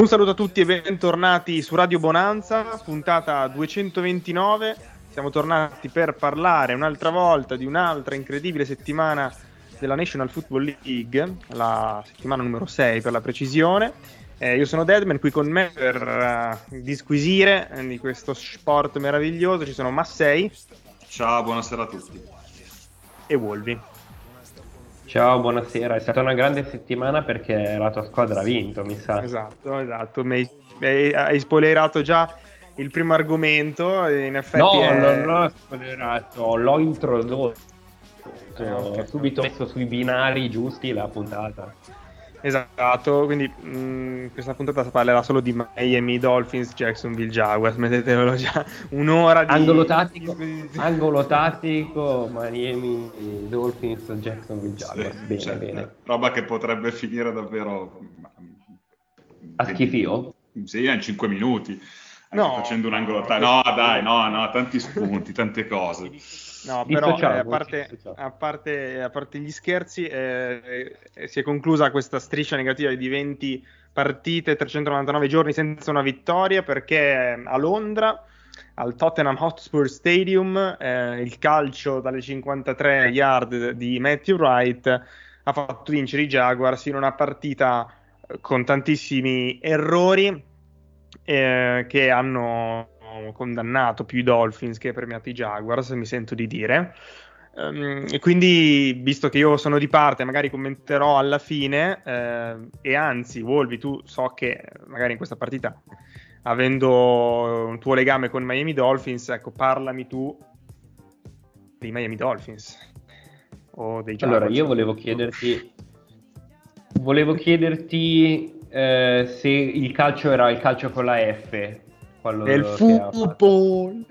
Un saluto a tutti e bentornati su Radio Bonanza, puntata 229. Siamo tornati per parlare un'altra volta di un'altra incredibile settimana della National Football League, la settimana numero 6 per la precisione. Eh, io sono Deadman, qui con me per uh, disquisire di questo sport meraviglioso ci sono Massei. Ciao, buonasera a tutti. E Wolvi. Ciao, buonasera. È stata una grande settimana perché la tua squadra ha vinto, mi sa. Esatto, esatto. Mi hai, hai spoilerato già il primo argomento. In effetti no, è... non l'ho spoilerato, l'ho introdotto. Ah, okay. Ho subito messo sui binari giusti la puntata. Esatto, quindi mh, mm, questa puntata parlerà solo di Miami Dolphins, Jacksonville Jaguars, mettetelo già un'ora di... Angolo tattico, angolo tattico Miami Dolphins, Jacksonville Jaguars, sì, bene, cioè, bene. Roba che potrebbe finire davvero... A schifio? Sì, in 5 minuti. No, facendo un angolo tattico. No, dai, no, no, tanti spunti, tante cose. No, però eh, a, parte, a, parte, a, parte, gli scherzi, eh, eh, si è conclusa questa striscia negativa di 20 partite, 399 giorni senza una vittoria perché a Londra, al Tottenham Hotspur Stadium, eh, il calcio dalle 53 yard di Matthew Wright ha fatto vincere i Jaguars in una partita eh, con tantissimi errori eh, che hanno condannato più i Dolphins che premiato i Jaguars, mi sento di dire. Um, e quindi, visto che io sono di parte, magari commenterò alla fine. Eh, e anzi, Wolvi, tu so che magari in questa partita, avendo un tuo legame con Miami Dolphins, ecco, parlami tu dei Miami Dolphins o dei Jaguars. Allora, io volevo chiederti, volevo chiederti eh, se il calcio era il calcio con la F quello del football.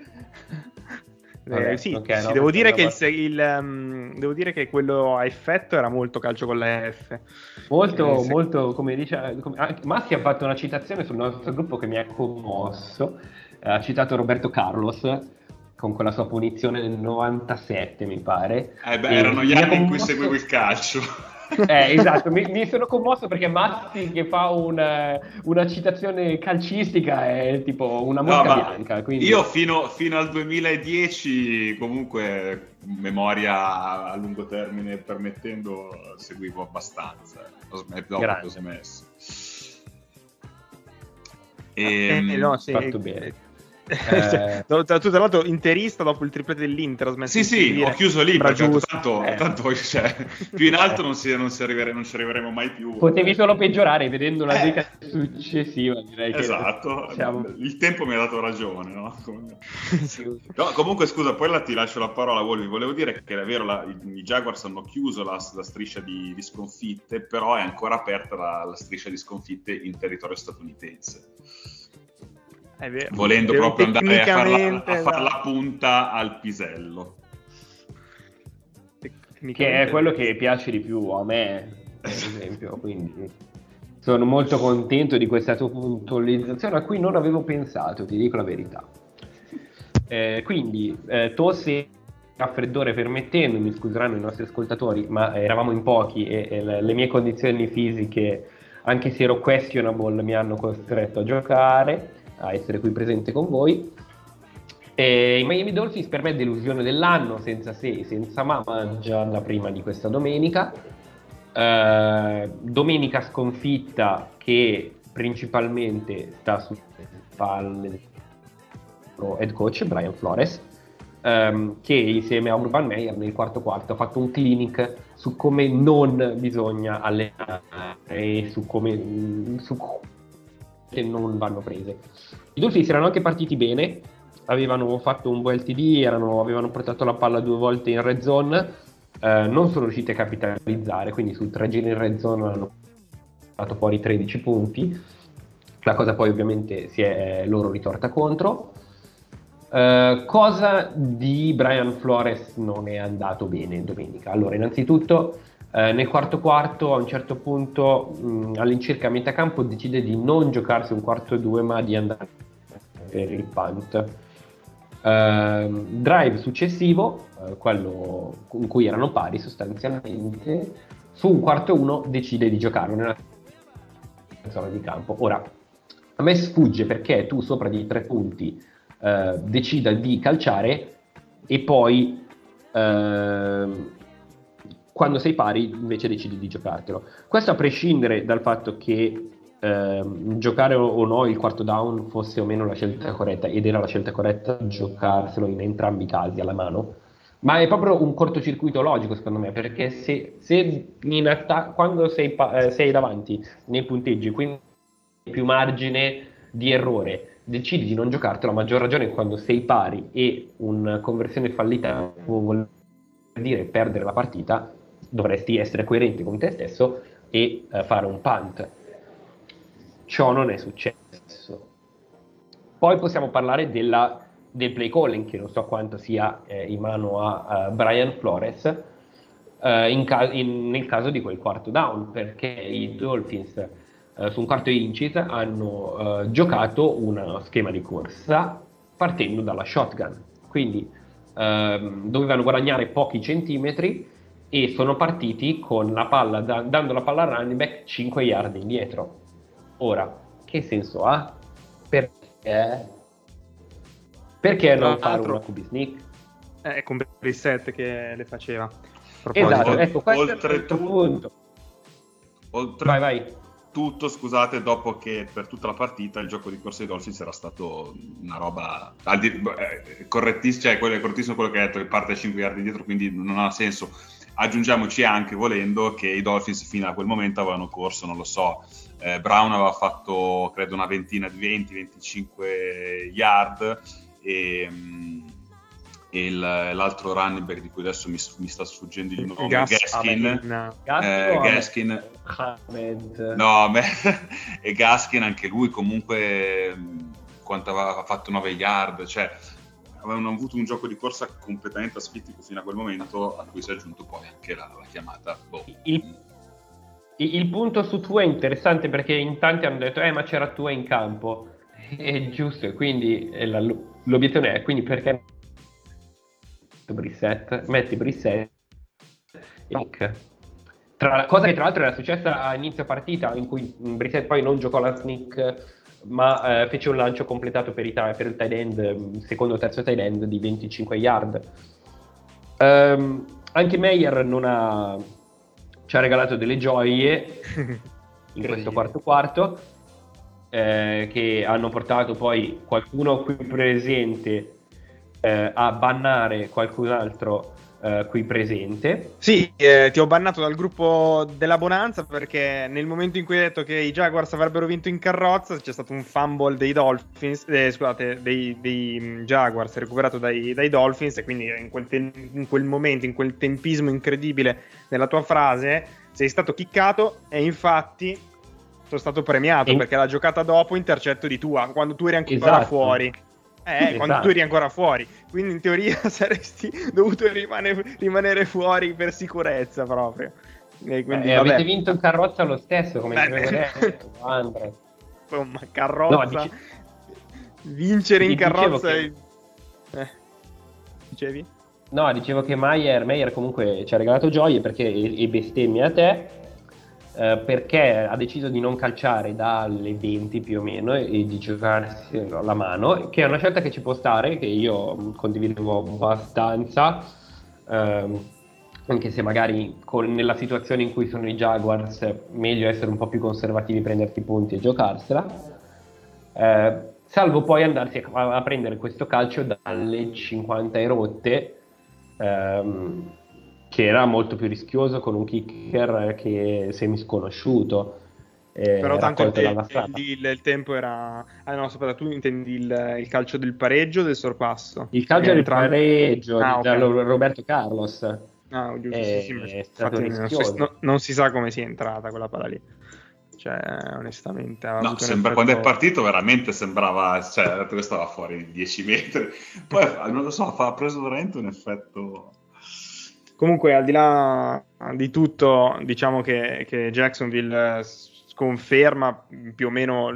Eh, sì, okay, sì no, devo, dire il, il, um, devo, dire che quello a effetto era molto calcio con la F. Molto, eh, molto, come dice, come, ah, Massi ha fatto una citazione sul nostro gruppo che mi ha commosso. Ha citato Roberto Carlos con quella sua punizione nel 97, mi pare. Eh beh, erano gli anni in cui seguivo il calcio. Eh, esatto, mi, mi, sono commosso perché Mazzi che fa una, una, citazione calcistica è tipo una mosca no, bianca. Quindi... Io fino, fino, al 2010 comunque memoria a lungo termine permettendo seguivo abbastanza, ho smesso, dopo ho smesso. E, eh, no, sì, fatto bene. Eh... tu, tra l'altro interista dopo il triplete dell'Inter sì sì di ho chiuso lì perché tanto, eh. tanto cioè, più in alto non, si, non, si arrivere, non, ci arriveremo mai più. Potevi solo peggiorare vedendo la eh. successiva direi esatto. che, diciamo... il tempo mi ha dato ragione no? no, comunque scusa poi la, ti lascio la parola Wolvi. Volevo dire che è vero la, i, i, Jaguars hanno chiuso la, la striscia di, di, sconfitte però è ancora aperta la, la striscia di sconfitte in territorio statunitense volendo proprio andare a farla, a far la punta al pisello. Che è quello che piace di più a me, per esempio, quindi sono molto contento di questa tua puntualizzazione a cui non avevo pensato, ti dico la verità. Eh, quindi, eh, tosse raffreddore permettendo, mi scuseranno i nostri ascoltatori, ma eravamo in pochi e, e le, le mie condizioni fisiche, anche se ero questionable, mi hanno costretto a giocare a essere qui presente con voi. E I Miami Dolphins per me è delusione dell'anno, senza se, senza ma, già da prima di questa domenica. Uh, domenica sconfitta che principalmente sta sulle spalle head coach Brian Flores, ehm, che insieme a Urban Meyer nel quarto quarto ha fatto un clinic su come non bisogna allenare e su come su che non vanno prese. I Dolphins erano anche partiti bene, avevano fatto un buon erano, avevano portato la palla due volte in red zone, eh, non sono riusciti a capitalizzare, quindi su tre giri in red zone hanno fatto fuori 13 punti. La cosa poi ovviamente si è loro ritorta contro. Uh, cosa di Brian Flores non è andato bene domenica? Allora, innanzitutto uh, nel quarto quarto, a un certo punto, mh, all'incirca a metà campo, decide di non giocarsi un quarto e due, ma di andare per il punt. Uh, drive successivo, quello in cui erano pari sostanzialmente, su un quarto uno decide di giocarlo nella zona di campo. Ora, a me sfugge perché tu sopra di tre punti eh, decida di calciare e poi eh, quando sei pari invece decidi di giocartelo. Questo a prescindere dal fatto che eh, giocare o no il quarto down fosse o meno la scelta corretta ed era la scelta corretta giocarselo in entrambi i casi alla mano. Ma è proprio un cortocircuito logico secondo me, perché se, se atta- quando sei, pa- eh, sei davanti nei punteggi, quindi più margine di errore, decidi di non giocartelo, a maggior ragione quando sei pari e una conversione fallita vuol dire perdere la partita, dovresti essere coerente con te stesso e uh, fare un punt. Ciò non è successo. Poi possiamo parlare della, del play calling, che non so quanto sia eh, in mano a, a Brian Flores, eh, in ca- in, nel caso di quel quarto down, perché i Dolphins eh, su un quarto inches hanno eh, giocato uno schema di corsa partendo dalla shotgun. Quindi ehm, dovevano guadagnare pochi centimetri e sono partiti con la palla, da, dando la palla al running back 5 yard indietro. Ora, che senso ha? Perché? Perché non fare una QB sneak? Eh, è con Brissette che le faceva. Esatto, ecco, questo oltretutto, è il punto. Oltre, vai, vai tutto, scusate, dopo che per tutta la partita il gioco di corsa dei Dolphins era stato una roba eh, correttissimo, cioè quello, è correttissimo quello che hai detto, che parte 5 yard dietro, quindi non ha senso. Aggiungiamoci anche, volendo, che i Dolphins fino a quel momento avevano corso, non lo so, eh, Brown aveva fatto credo una ventina di 20-25 yard e... Mh, e il, l'altro running back di cui adesso mi, mi sta sfuggendo il nome, Gas, Gaskin. No. Eh, Gaskin. No, e Gaskin anche lui comunque quanto aveva fatto 9 yard, cioè avevano avuto un gioco di corsa completamente asfittico fino a quel momento a cui si è aggiunto poi anche la, la chiamata. Boh. Il, il, punto su Tua è interessante perché in tanti hanno detto eh ma c'era Tua in campo, è giusto, quindi la, l'obiezione è quindi perché Brissett, metti Brissett e Nick. Tra, cosa che tra l'altro era successa a inizio partita in cui Brissett poi non giocò la sneak ma eh, fece un lancio completato per, i, per il tight end, secondo o terzo tight end di 25 yard. Um, anche Meyer non ha, ci ha regalato delle gioie in questo quarto quarto eh, che hanno portato poi qualcuno qui presente eh, a bannare qualcun altro eh, qui presente. Sì, eh, ti ho bannato dal gruppo della Bonanza perché nel momento in cui hai detto che i Jaguars avrebbero vinto in carrozza c'è stato un fumble dei Dolphins, eh, scusate, dei, dei mm, Jaguars recuperato dai, dai, Dolphins e quindi in quel, te- in quel momento, in quel tempismo incredibile della tua frase, sei stato chiccato e infatti sono stato premiato e... perché la giocata dopo intercetto di tua, quando tu eri ancora esatto. fuori. Eh, esatto. quando tu eri ancora fuori. Quindi in teoria saresti dovuto rimane, rimanere fuori per sicurezza proprio. E quindi, eh, avete vinto in carrozza lo stesso, come diceva Andre. Insomma, carrozza. No, dice... Vincere in carrozza. Che... Eh. Dicevi? No, dicevo che Mayer, Mayer comunque ci ha regalato gioie perché e bestemmia a te eh, perché ha deciso di non calciare dalle 20 più o meno e, di giocarsi la mano, che è una scelta che ci può stare, che io condividevo abbastanza. Eh, anche se magari con, nella situazione in cui sono i Jaguars è meglio essere un po' più conservativi, prenderti i punti e giocarsela. Eh, salvo poi andarsi a, a, prendere questo calcio dalle 50 e rotte, ehm, che era molto più rischioso con un kicker che semi sconosciuto. Eh, Però tanto il, il, il, tempo era... Ah no, aspetta, tu intendi il, il calcio del pareggio o del sorpasso? Il calcio del pareggio ah, okay. Roberto Carlos. Ah, giusto, è, sì, sì, infatti non si, no, non si, sa come sia entrata quella palla lì. Cioè, onestamente... No, sembra, effetto... quando è partito veramente sembrava... Cioè, che stava fuori 10 metri. Poi, non lo so, ha preso veramente un effetto... Comunque, al di là di tutto, diciamo che, che Jacksonville sconferma più o meno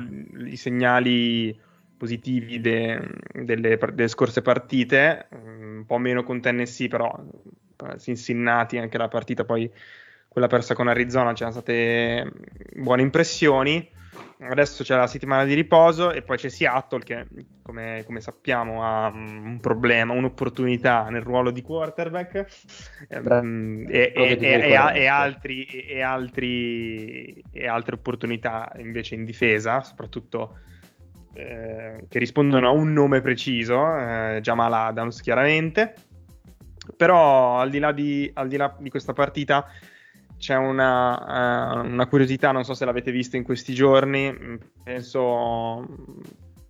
i segnali positivi de, delle, delle, scorse partite, un po' meno con Tennessee, però Cincinnati, anche la partita poi quella persa con Arizona, c'erano state buone impressioni. Adesso c'è la settimana di riposo e poi c'è Seattle che, come, come sappiamo, ha un problema, un'opportunità nel ruolo di quarterback ehm, e, e, e, altri, e, altri, e altre opportunità invece in difesa, soprattutto eh, che rispondono a un nome preciso, eh, Jamal Adams chiaramente. Però al di là di, al di, là di questa partita c'è una, uh, una, curiosità, non so se l'avete vista in questi giorni, mm, penso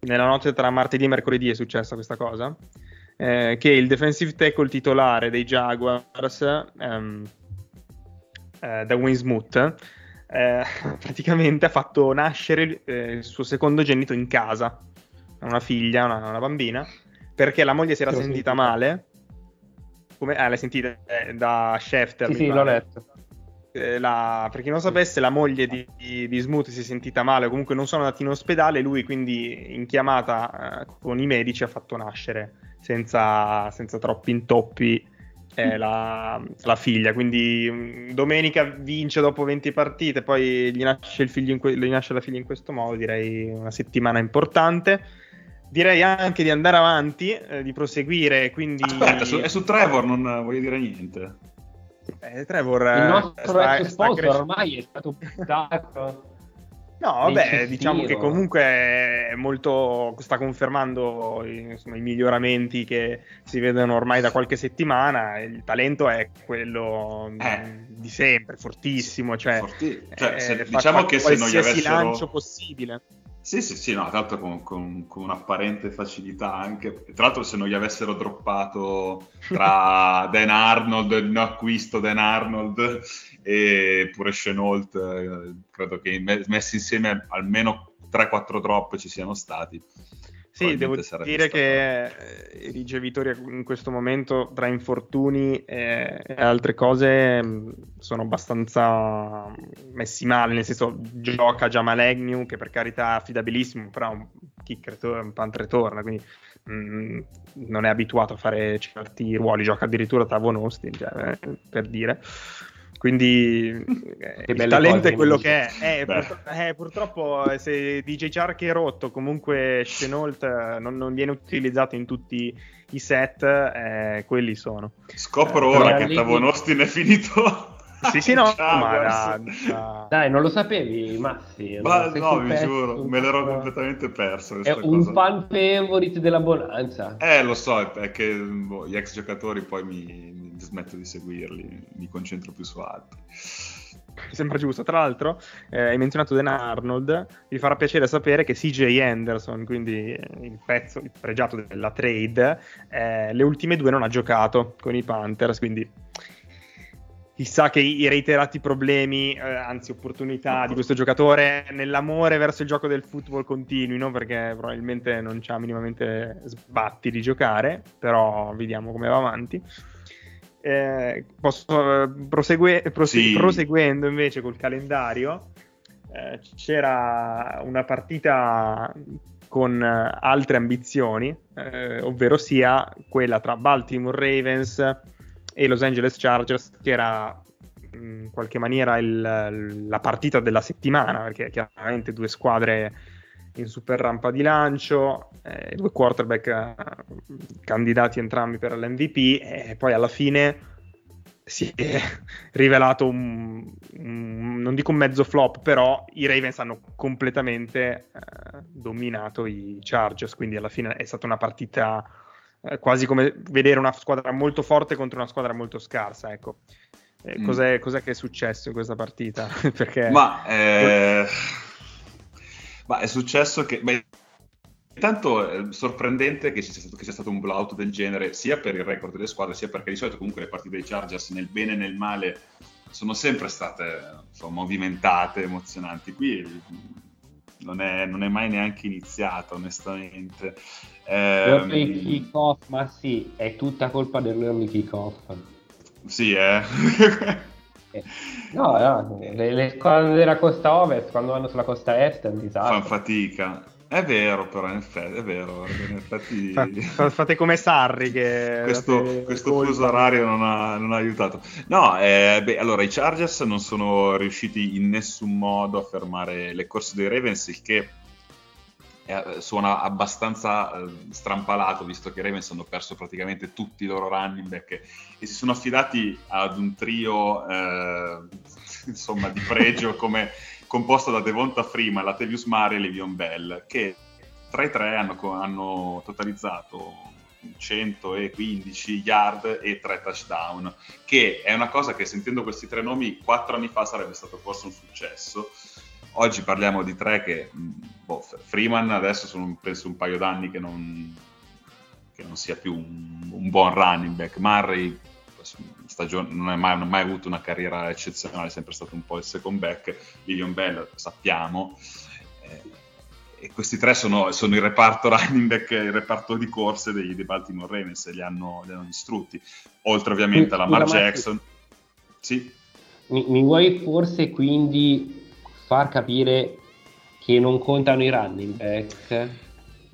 nella notte tra martedì e mercoledì è successa questa cosa, eh, che il defensive tackle titolare dei Jaguars, um, eh, da Winsmouth, eh, praticamente ha fatto nascere eh, il suo secondo genito in casa, una figlia, una, una bambina, perché la moglie si era sentita male come, ah, l'hai sentita da Schefter? Sì, sì, l'ho letto. Eh, la, per chi non sapesse, la moglie di, di, di, Smooth si è sentita male, comunque non sono andati in ospedale. Lui, quindi, in chiamata eh, con i medici, ha fatto nascere senza, senza troppi intoppi eh, la, la, figlia. Quindi, mm, domenica vince dopo 20 partite, poi gli nasce, que- gli nasce la figlia in questo modo. Direi una settimana importante direi anche di andare avanti, eh, di proseguire. Quindi... Aspetta, su, è su Trevor, non voglio dire niente. Eh, Trevor, il nostro sta, ex sponsor cres- ormai è stato buttato. No, vabbè, diciamo che comunque è molto, sta confermando insomma, i miglioramenti che si vedono ormai da qualche settimana. Il talento è quello eh. di sempre, fortissimo. Cioè, Forti- cioè se, eh, diciamo che se non gli avessero... lancio possibile. Sì, sì, sì, no, tra l'altro con, con, con, un'apparente facilità anche. Tra l'altro se non gli avessero droppato tra Dan Arnold, il no acquisto Dan Arnold e pure Chenault, eh, credo che messi insieme almeno 3-4 drop ci siano stati. Sì, devo dire che i ricevitori in questo momento tra infortuni e, altre cose mm, sono abbastanza messi male, nel senso gioca già Malegnu che per carità è affidabilissimo, però un kicker, un punt retorna, quindi mh, mm, non è abituato a fare certi ruoli, gioca addirittura Tavon Austin, cioè, eh, per dire. Quindi eh, il talento è quello che è. Eh, eh, purtroppo eh, se DJ Chark è rotto, comunque Chenault eh, non, non, viene utilizzato in tutti i set, eh, quelli sono. Scopro ora che Tavon Austin è finito. Sì, sì, no, ma da, da... dai, non lo sapevi, Massi. Ma no, vi giuro, me l'ero completamente perso. È un cosa. fan favorite della Bonanza. Eh, lo so, è che boh, gli ex giocatori poi mi, smetto di seguirli, mi concentro più su altri. Mi sembra giusto. Tra l'altro, eh, hai menzionato Dan Arnold. Mi farà piacere sapere che CJ Anderson, quindi eh, il pezzo, il pregiato della trade, eh, le ultime due non ha giocato con i Panthers. Quindi chissà che i reiterati problemi, eh, anzi opportunità di questo giocatore nell'amore verso il gioco del football continuino, perché probabilmente non c'ha minimamente sbatti di giocare, però vediamo come va avanti. Eh, posso, eh, prosegue, prose- sì. proseguendo invece col calendario, eh, c'era una partita con eh, altre ambizioni, eh, ovvero sia quella tra Baltimore Ravens e Los Angeles Chargers, che era in qualche maniera il, la partita della settimana, perché chiaramente due squadre in super rampa di lancio, eh, due quarterback eh, candidati entrambi per l'MVP e poi alla fine si è rivelato un, un, non dico un mezzo flop, però i Ravens hanno completamente eh, dominato i Chargers, quindi alla fine è stata una partita eh, quasi come vedere una squadra molto forte contro una squadra molto scarsa, ecco. Eh, mm. cos'è, cos'è, che è successo in questa partita? Perché... Ma, eh, ma, è successo che... Beh, Intanto è sorprendente che sia, stato, che sia, stato, un blowout del genere, sia per il record delle squadre, sia perché di solito comunque le partite dei Chargers nel bene e nel male sono sempre state insomma, movimentate, emozionanti. Qui non è, non è, mai neanche iniziata, onestamente. Early ehm... kick-off, ma sì, è tutta colpa dell'early kick-off. Sì, eh. no, no, le, le squadre della costa ovest quando vanno sulla costa est è un disastro. Fan fatica. È vero, però, in effetti, è vero. In effetti... Fate come Sarri che... Questo, questo fuso orario non ha, non ha aiutato. No, eh, beh, allora, i Chargers non sono riusciti in nessun modo a fermare le corse dei Ravens, il che eh, suona abbastanza eh, strampalato, visto che i Ravens hanno perso praticamente tutti i loro running back e si sono affidati ad un trio, eh, insomma, di pregio come composto da Devonta Freeman, Latavius Mari e Levion Bell, che tra i tre hanno, hanno totalizzato 115 yard e 3 touchdown, che è una cosa che sentendo questi tre nomi quattro anni fa sarebbe stato forse un successo. Oggi parliamo di tre che, boh, Freeman adesso sono penso un paio d'anni che non, che non sia più un, un buon running back. Murray stagione, non ha mai, mai, avuto una carriera eccezionale, è sempre stato un po' il second back. Lilian Bell, sappiamo. Eh, e questi tre sono, sono, il reparto running back, il reparto di corse dei, dei Baltimore Ravens, li hanno, li hanno distrutti. Oltre ovviamente a Lamar Jackson. Sì. Mi, mi vuoi forse quindi far capire che non contano i running back?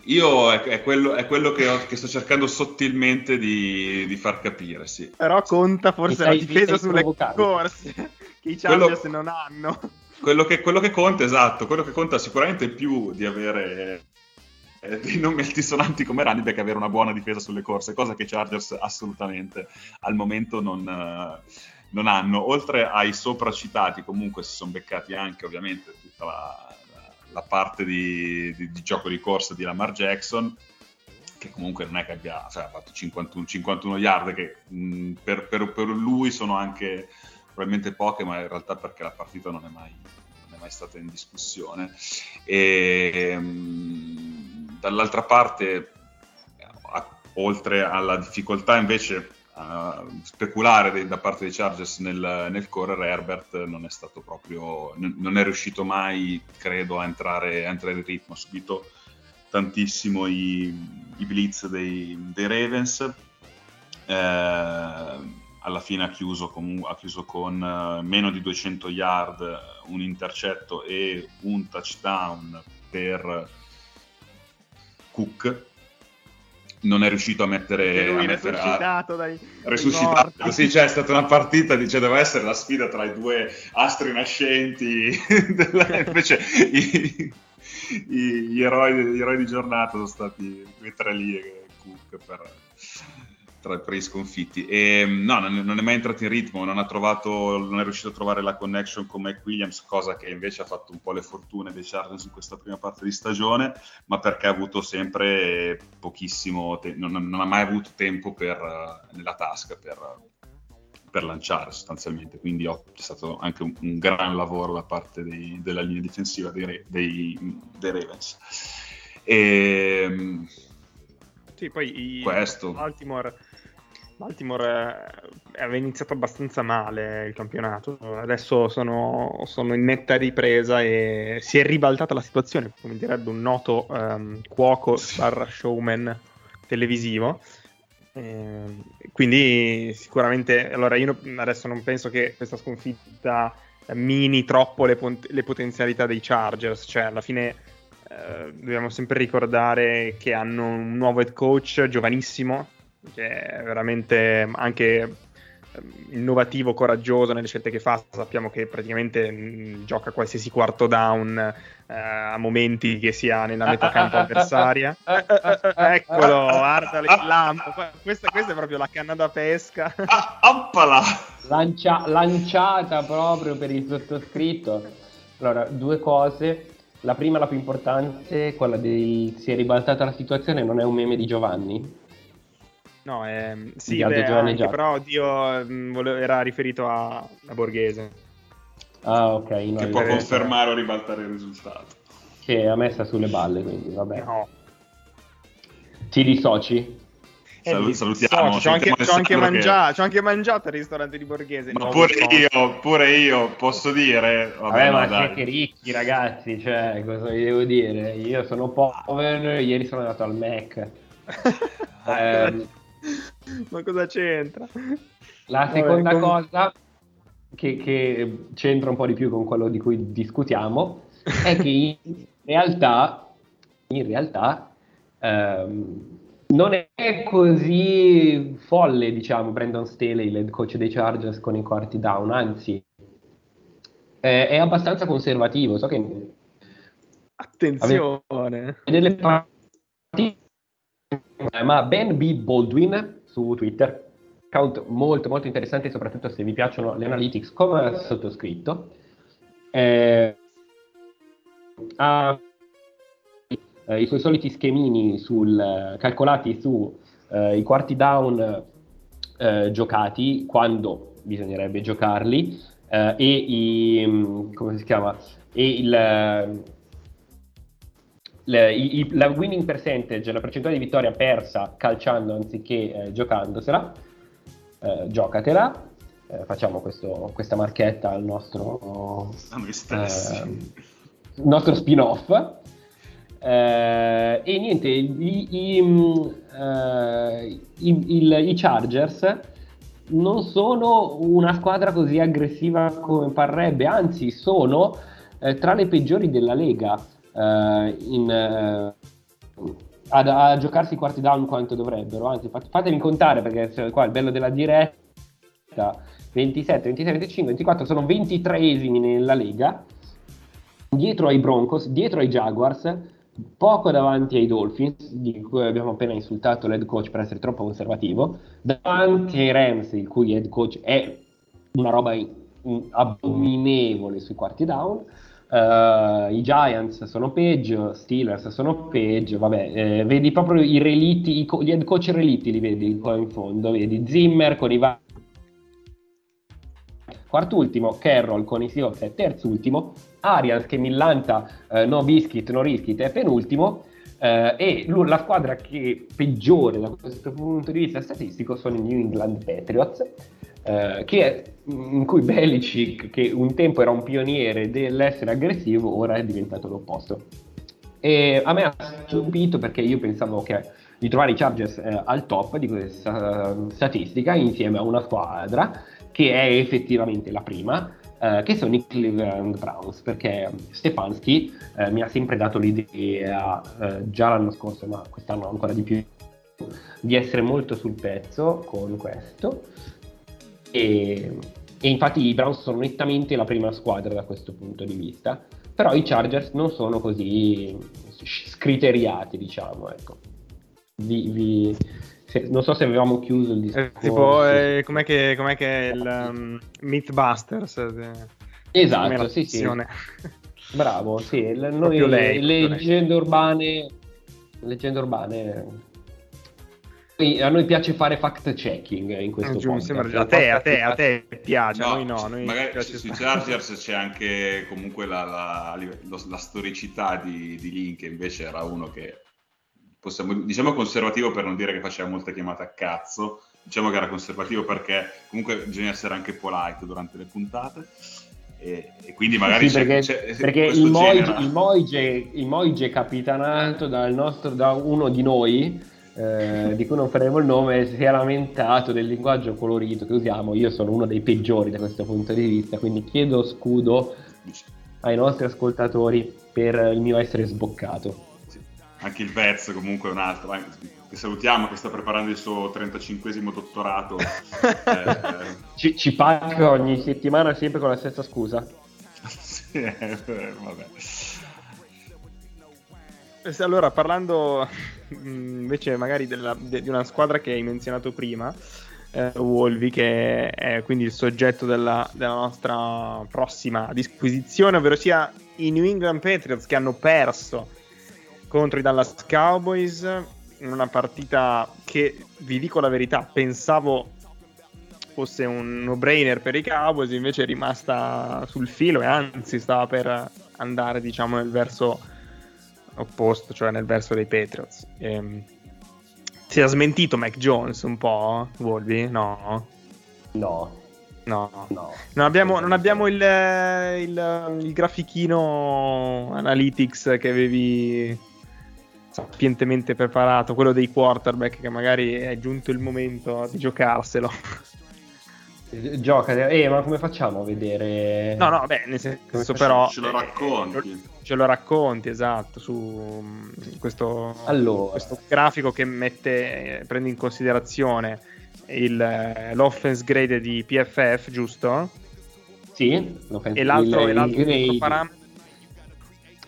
Io è, è, quello, è quello che, ho, che, sto cercando sottilmente di, di, far capire, sì. Però conta forse la difesa sulle corse, che i Chargers quello, non hanno. Quello che, quello che, conta, esatto, quello che conta sicuramente più di avere eh, dei nomi altisonanti come running back avere una buona difesa sulle corse, cosa che i Chargers assolutamente al momento non... Uh, non hanno, oltre ai sopracitati, comunque si sono beccati anche ovviamente tutta la, la parte di, di, di, gioco di corsa di Lamar Jackson, che comunque non è che abbia cioè, fatto 51, 51 yard, che mh, per, per, per, lui sono anche probabilmente poche, ma in realtà perché la partita non è mai, non è mai stata in discussione. E, mh, dall'altra parte, oltre alla difficoltà invece speculare da parte dei Chargers nel, nel, correre, Herbert non è stato proprio, non è riuscito mai, credo, a entrare, a entrare in ritmo. Ha subito tantissimo i, i blitz dei, dei Ravens. Eh, alla fine ha chiuso, con, ha chiuso con uh, meno di 200 yard, un intercetto e un touchdown per Cook non è riuscito a mettere, a mettere resuscitato a, dai, resuscitato dai sì cioè è stata una partita dice doveva essere la sfida tra i due astri nascenti della, invece i, i, gli, eroi, gli, eroi, di giornata sono stati quei tre lì e Cook per, tra, per gli sconfitti. E, no, non, non, è mai entrato in ritmo, non, trovato, non, è riuscito a trovare la connection con Mike Williams, cosa che invece ha fatto un po' le fortune dei Chargers in questa prima parte di stagione, ma perché ha avuto sempre pochissimo, te- non, non, ha mai avuto tempo per, nella tasca per, per lanciare sostanzialmente, quindi oh, c'è stato anche un, un, gran lavoro da parte dei, della linea difensiva dei, dei, dei Ravens. E, ehm, sì, poi questo. Baltimore Baltimore eh, aveva iniziato abbastanza male il campionato, adesso sono, sono, in netta ripresa e si è ribaltata la situazione, come direbbe un noto um, cuoco barra showman televisivo. Eh, quindi sicuramente, allora io adesso non penso che questa sconfitta mini troppo le, le potenzialità dei Chargers, cioè alla fine eh, dobbiamo sempre ricordare che hanno un nuovo head coach giovanissimo, che è veramente anche innovativo, coraggioso nelle scelte che fa. Sappiamo che praticamente mh, gioca qualsiasi quarto down eh, a momenti che sia nella metà campo avversaria. Eccolo, guarda il lampo. Questa, questa, è proprio la canna da pesca. Oppala! Lancia, lanciata proprio per il sottoscritto. Allora, due cose. La prima, la più importante, quella di si è ribaltata la situazione, non è un meme di Giovanni, No, eh, sì, beh, anche, però Dio mh, mm, era riferito a, a, Borghese. Ah, ok. No, che può confermare o ribaltare il risultato. Che a me sta sulle balle, quindi vabbè. No. Ti dissoci? Eh, Salut- salutiamo. So, c'ho, anche, c'ho, anche mangiato, che... c'ho anche mangiato al ristorante di Borghese. Ma pure io, pure io, posso dire... Vabbè, Vabbè ma dai. siete ricchi ragazzi, cioè, cosa vi devo dire? Io sono povero, ieri sono andato al Mac. eh, Ma cosa c'entra? La seconda Vabbè, com... cosa che, che, c'entra un po' di più con quello di cui discutiamo è che in realtà, in realtà ehm, non è così folle, diciamo, Brandon Staley, l'head coach dei Chargers con i quarti down, anzi è, è abbastanza conservativo. So che Attenzione! Nelle partite eh, ma Ben B. Baldwin su Twitter, account molto molto interessante soprattutto se vi piacciono le analytics come sottoscritto, eh, ha eh, i suoi soliti schemini sul, calcolati sui eh, quarti down eh, giocati quando bisognerebbe giocarli eh, e i, come si chiama? E il le, i, la winning percentage, la percentuale di vittoria persa calciando anziché eh, giocandosela, eh, giocatela. Eh, facciamo questo, questa marchetta al nostro, eh, nostro spin-off. Eh, e niente, i, i, mm, eh, il, i Chargers non sono una squadra così aggressiva come parrebbe, anzi sono eh, tra le peggiori della Lega uh, in, uh, a, a, giocarsi i quarti down quanto dovrebbero. Anzi, fat, fatemi contare perché qua il bello della diretta 27, 26, 25, 24 sono 23esimi nella Lega, dietro ai Broncos, dietro ai Jaguars, poco davanti ai Dolphins, di cui abbiamo appena insultato l'head coach per essere troppo conservativo, davanti ai Rams, il cui head coach è una roba in, in, abominevole sui quarti down, Uh, I Giants sono peggio, Steelers sono peggio, vabbè, eh, vedi proprio i relitti, i co- gli head coach relitti li vedi qua in fondo, vedi Zimmer con i vari... Quart'ultimo, Carroll con i Seahawks è terzultimo, Arians che millanta eh, no biscuit, no riskit è penultimo, eh, e l- la squadra che peggiore da questo punto di vista statistico sono i New England Patriots, eh, è, in cui Belichick, che un tempo era un pioniere dell'essere aggressivo, ora è diventato l'opposto. E a me ha stupito perché io pensavo che di trovare i Chargers eh, al top di questa uh, statistica insieme a una squadra che è effettivamente la prima, uh, che sono i Cleveland Browns, perché Stefanski uh, mi ha sempre dato l'idea, già l'anno scorso, ma quest'anno ancora di più, di essere molto sul pezzo con questo. E, e infatti i Browns sono nettamente la prima squadra da questo punto di vista, però i Chargers non sono così scriteriati, diciamo, ecco. Vi, vi, se, non so se avevamo chiuso il discorso. Eh, tipo, eh, com'è, che, com'è che è il um, Mythbusters? Eh, esatto, sì, sì. Bravo, sì, l- noi, lei, leggende urbane, leggende urbane a noi piace fare fact checking in questo eh, podcast. A te, a te, a te piace, no, a noi no. Noi magari sui Chargers c'è anche comunque la, la, la, la storicità di, di Link, che invece era uno che possiamo, diciamo conservativo per non dire che faceva molte chiamate a cazzo, diciamo che era conservativo perché comunque bisogna essere anche polite durante le puntate. E, e quindi magari sì, perché, c'è, perché il, Moige, il, Moige, il Moige capitanato dal nostro, da uno di noi eh, di cui non faremo il nome, si è lamentato del linguaggio colorito che usiamo. Io sono uno dei peggiori da questo punto di vista, quindi chiedo scudo ai nostri ascoltatori per il mio essere sboccato. Sì. Anche il Vez comunque è un altro. che salutiamo, che sta preparando il suo 35 dottorato. eh, ci, ci paga ogni settimana sempre con la stessa scusa. sì, eh, vabbè. Eh, allora, parlando mm, invece magari della, de, di una squadra che hai menzionato prima, eh, Wolvi, che è quindi il soggetto della, della, nostra prossima disquisizione, ovvero sia i New England Patriots che hanno perso contro i Dallas Cowboys in una partita che, vi dico la verità, pensavo fosse un no-brainer per i Cowboys, invece è rimasta sul filo e anzi stava per andare, diciamo, nel verso opposto, cioè nel verso dei Patriots. Ehm, si è smentito Mac Jones un po', Wolby? No. No. No, no. Non abbiamo, non abbiamo il, il, il, grafichino analytics che avevi sapientemente preparato, quello dei quarterback che magari è giunto il momento di giocarselo. Gioca, eh, ma come facciamo a vedere? No, no, beh, nel senso però... Ce lo racconti. Ce lo racconti, esatto, su mm, questo, allora. questo grafico che mette, prende in considerazione il, eh, l'offense grade di PFF, giusto? Sì, e l'altro, il, e l'altro il param-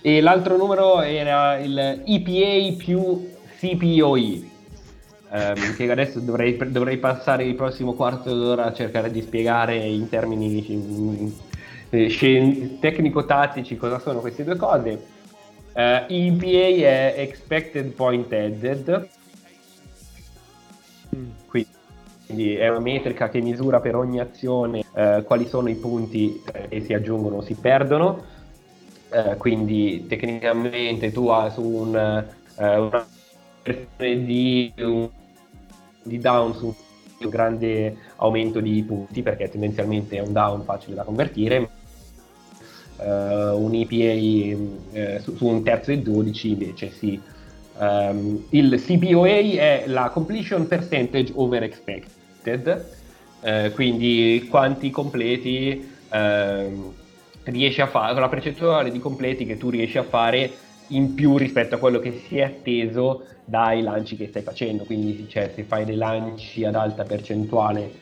e l'altro numero era il EPA più CPOE ehm, che adesso dovrei, dovrei, passare il prossimo quarto d'ora a cercare di spiegare in termini eh, tecnico-tattici cosa sono queste due cose. Uh, EPA è Expected Point Added, quindi è una metrica che misura per ogni azione uh, quali sono i punti eh, che si aggiungono o si perdono. Uh, quindi tecnicamente tu hai su un, una di un di down su un grande aumento di punti perché tendenzialmente è un down facile da convertire uh, un EPA uh, su, su, un terzo e 12 invece sì um, il CPOA è la completion percentage over expected uh, quindi quanti completi ehm, riesci a fare la percentuale di completi che tu riesci a fare in più rispetto a quello che si è atteso dai lanci che stai facendo. Quindi cioè, se fai dei lanci ad alta percentuale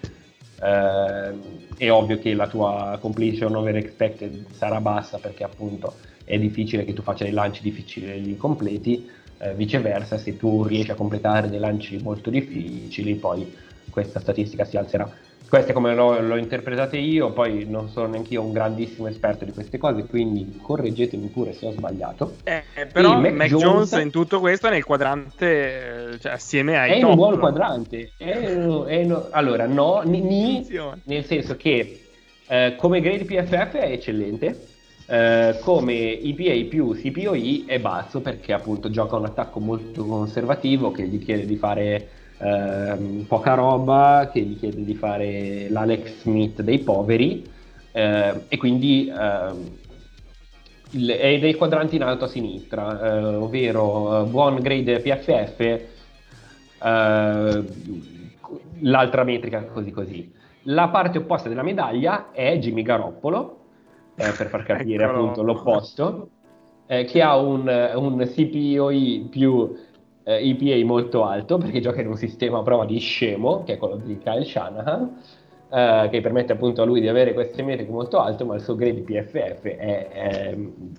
eh, è ovvio che la tua completion over expected sarà bassa perché appunto è difficile che tu faccia dei lanci difficili e completi. Eh, viceversa, se tu riesci a completare dei lanci molto difficili, poi questa statistica si alzerà queste come l'ho, l'ho interpretate io, poi non sono neanche io un grandissimo esperto di queste cose, quindi correggetemi pure se ho sbagliato. Eh, però Mac, Mac Jones, Jones, in tutto questo è nel quadrante, cioè assieme ai è. È un buon quadrante. È, è, allora, no, ni, ni nel senso che eh, come grade PFF è eccellente, eh, come EPA più CPOE è basso perché appunto gioca un attacco molto conservativo che gli chiede di fare ehm, poca roba che gli chiede di fare l'Alex Smith dei poveri eh, e quindi ehm, il, è dei quadranti in alto a sinistra, eh, ovvero eh, buon grade PFF, eh, l'altra metrica così così. La parte opposta della medaglia è Jimmy Garoppolo, eh, per far capire appunto l'opposto, eh, che ha un, un CPOI più eh, EPA molto alto perché gioca in un sistema a prova di scemo, che è quello di Kyle Shanahan, eh, che permette appunto a lui di avere queste metriche molto alte, ma il suo grade PFF è, è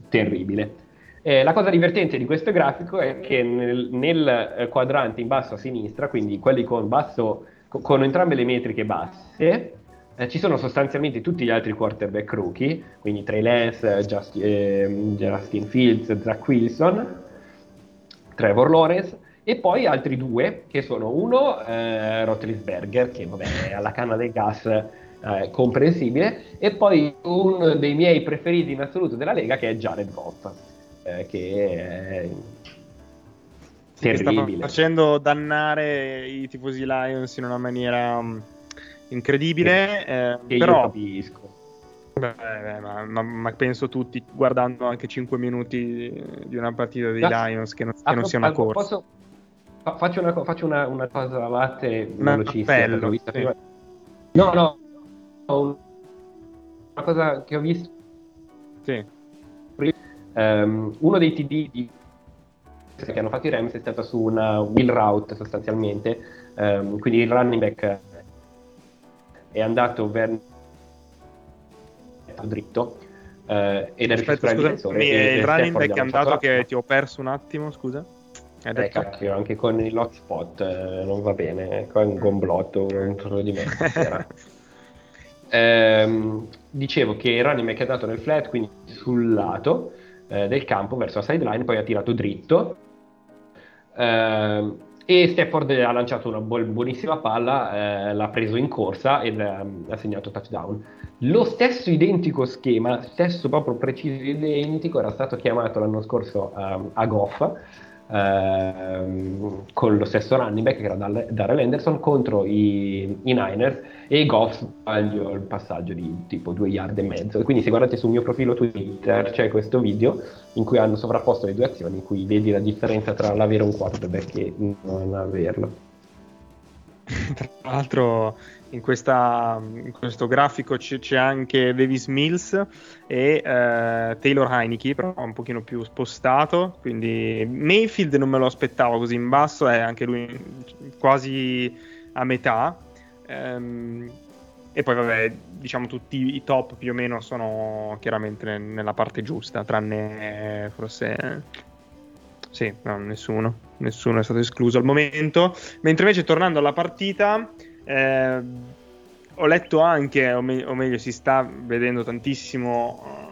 terribile. Eh, la cosa divertente di questo grafico è che nel, nel, eh, quadrante in basso a sinistra, quindi quelli con, basso, con, entrambe le metriche basse, eh, ci sono sostanzialmente tutti gli altri quarterback rookie, quindi Trey Lance, Justin, eh, Justin Fields, Zach Wilson, Trevor Lawrence e poi altri due che sono uno eh, Rotlisberger che vabbè è alla canna del gas eh, comprensibile e poi uno dei miei preferiti in assoluto della Lega che è Jared Goff eh, che è terribile sta facendo dannare i tifosi Lions in una maniera um, incredibile che, che però io capisco Beh, ma, ma, ma, penso tutti guardando anche 5 minuti di una partita dei Lions che non, che non sia una corsa. Posso, fa, faccio, una, faccio una, una, cosa latte velocissima. Sì. No, no, una cosa che ho visto. Sì. Um, uno dei TD di che hanno fatto i Rams è stata su una wheel route sostanzialmente, um, quindi il running back è andato verso dritto eh, ed è riuscito a scusami, il running back è andato che ti ho perso un attimo, scusa? Eh, detto... eh, cacchio, anche con il hotspot eh, non va bene, qua è un gomblotto dentro di me. ehm, dicevo che running back è andato nel flat, quindi sul lato eh, del campo verso la sideline, poi ha tirato dritto. Ehm, e Stafford ha lanciato una buonissima palla, eh, l'ha preso in corsa ed um, ha segnato touchdown. Lo stesso identico schema, stesso proprio preciso identico, era stato chiamato l'anno scorso um, a Goff ehm, con lo stesso running back che era Darrell Henderson contro i, i Niners e Goff sbaglio il passaggio di tipo due yard e mezzo. Quindi se guardate sul mio profilo Twitter c'è questo video in cui hanno sovrapposto le due azioni in cui vedi la differenza tra l'avere un quarterback e non averlo tra l'altro in, questa, in questo grafico c'è, c'è, anche Davis Mills e uh, Taylor Heineke, però un pochino più spostato, quindi Mayfield non me lo aspettavo così in basso, è anche lui quasi a metà. Um, e poi vabbè, diciamo tutti i top più o meno sono chiaramente nella parte giusta, tranne forse... Sì, no, nessuno, nessuno è stato escluso al momento. Mentre invece tornando alla partita, eh, ho letto anche, o, me- o, meglio, si sta vedendo tantissimo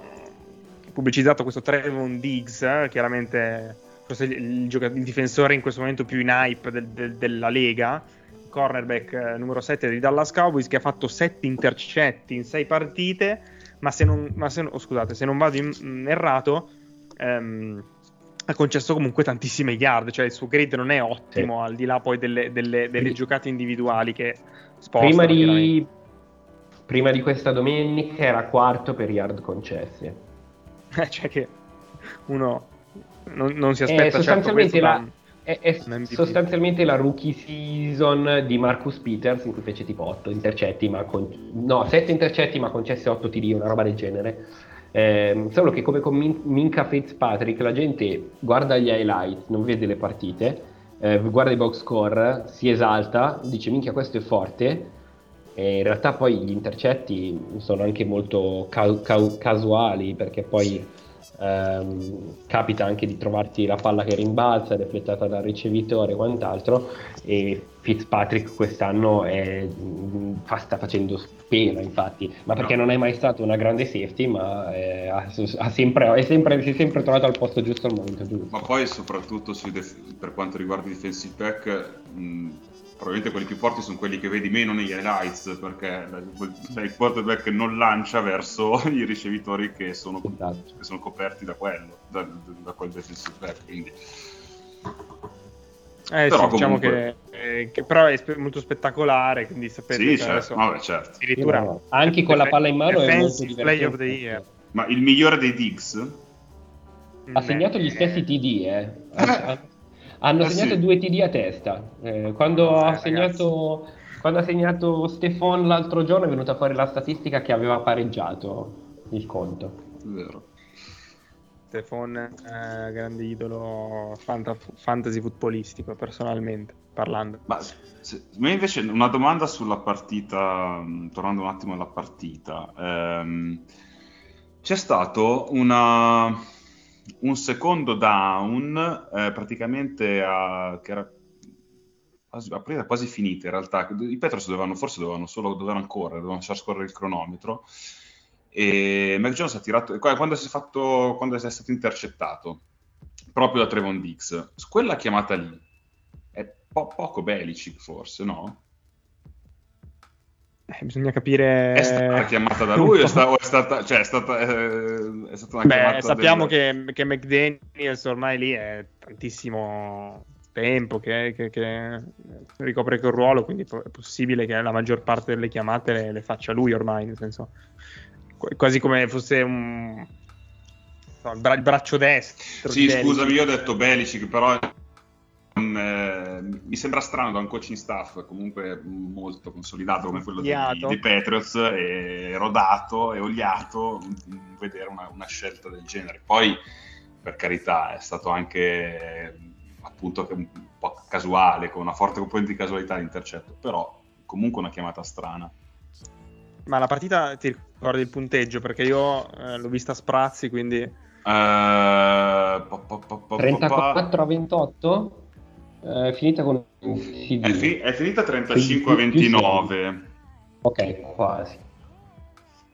uh, pubblicizzato questo Trevon Diggs, eh, chiaramente forse il, il, gioc- il, difensore in questo momento più in hype del, del, della Lega, cornerback eh, numero 7 dei Dallas Cowboys, che ha fatto 7 intercetti in 6 partite, ma se non, ma se, oh, scusate, se non vado in, in errato... Um, ha concesso comunque tantissime yard, cioè il suo grid non è ottimo sì. al di là poi delle, delle, delle giocate individuali che spostano. Prima di, prima di questa domenica era quarto per yard concessi. Eh, cioè che uno non, non si aspetta eh, sostanzialmente certo la, è, è sostanzialmente la rookie season di Marcus Peters in cui fece tipo 8 intercetti, ma con, no, 7 intercetti ma concesse 8 TD, una roba del genere. Eh, solo che come con Min- Minka Fitzpatrick la gente guarda gli highlights, non vede le partite, eh, guarda i box score, si esalta, dice minchia questo è forte. E in realtà poi gli intercetti sono anche molto ca- ca- casuali perché poi ehm, capita anche di trovarti la palla che rimbalza, deflettata dal ricevitore e quant'altro e Fitzpatrick quest'anno è, fa, sta facendo pena infatti, ma perché no. non è mai stato una grande safety ma è, ha, ha sempre, è sempre, si è sempre trovato al posto giusto al momento giusto. Ma poi soprattutto def- per quanto riguarda i defensive back mh, probabilmente quelli più forti sono quelli che vedi meno negli highlights perché il quarterback non lancia verso i ricevitori che sono, esatto. che sono coperti da quello, da, da quel defensive back. Quindi... Eh, però sì, diciamo che, eh, che, però è spe- molto spettacolare, quindi sapete sì, certo. Adesso, Vabbè, certo. addirittura no, anche con la palla in mano è molto divertente. Ma il migliore dei Diggs? Ha segnato gli stessi TD, eh. eh hanno eh segnato sì. due TD a testa. Eh, quando, eh, ha segnato, quando, ha segnato, Stefan l'altro giorno è venuta fuori la statistica che aveva pareggiato il conto. Vero. Stefan eh, grande idolo fanta- fantasy futbolistico personalmente parlando. Ma se, me invece una domanda sulla partita, tornando un attimo alla partita. Ehm, c'è stato una un secondo down eh, praticamente a, che era a quasi finita in realtà. I Petros dovevano, forse dovevano solo dovevano correre, dovevano lasciare scorrere il cronometro. E Mac Jones ha tirato quando si è, fatto, quando è stato intercettato proprio da Trevon Dix. Quella chiamata lì è po- poco Belicic, forse, no? Eh, bisogna capire. È stata chiamata da lui o, sta, o è stata, cioè, è stata, eh, è stata una Beh, chiamata sappiamo del... che, che McDaniels ormai lì è tantissimo tempo che, che, che, ricopre quel ruolo, quindi è possibile che la maggior parte delle chiamate le, le faccia lui ormai, nel senso quasi come fosse un no, il, bra- il braccio destro. Sì, scusami, io ho detto Belicic, però eh, mi sembra strano da un coaching staff comunque molto consolidato come quello di, di, Patriots e rodato e oliato vedere una, una, scelta del genere poi per carità è stato anche appunto un po' casuale, con una forte componente di casualità l'intercetto, però comunque una chiamata strana. Ma la partita ti ricordi il punteggio? Perché io eh, l'ho vista a sprazzi, quindi... Uh, 34 a 28? È finita con. È, fi- è finita 35 a 29. Ok, quasi.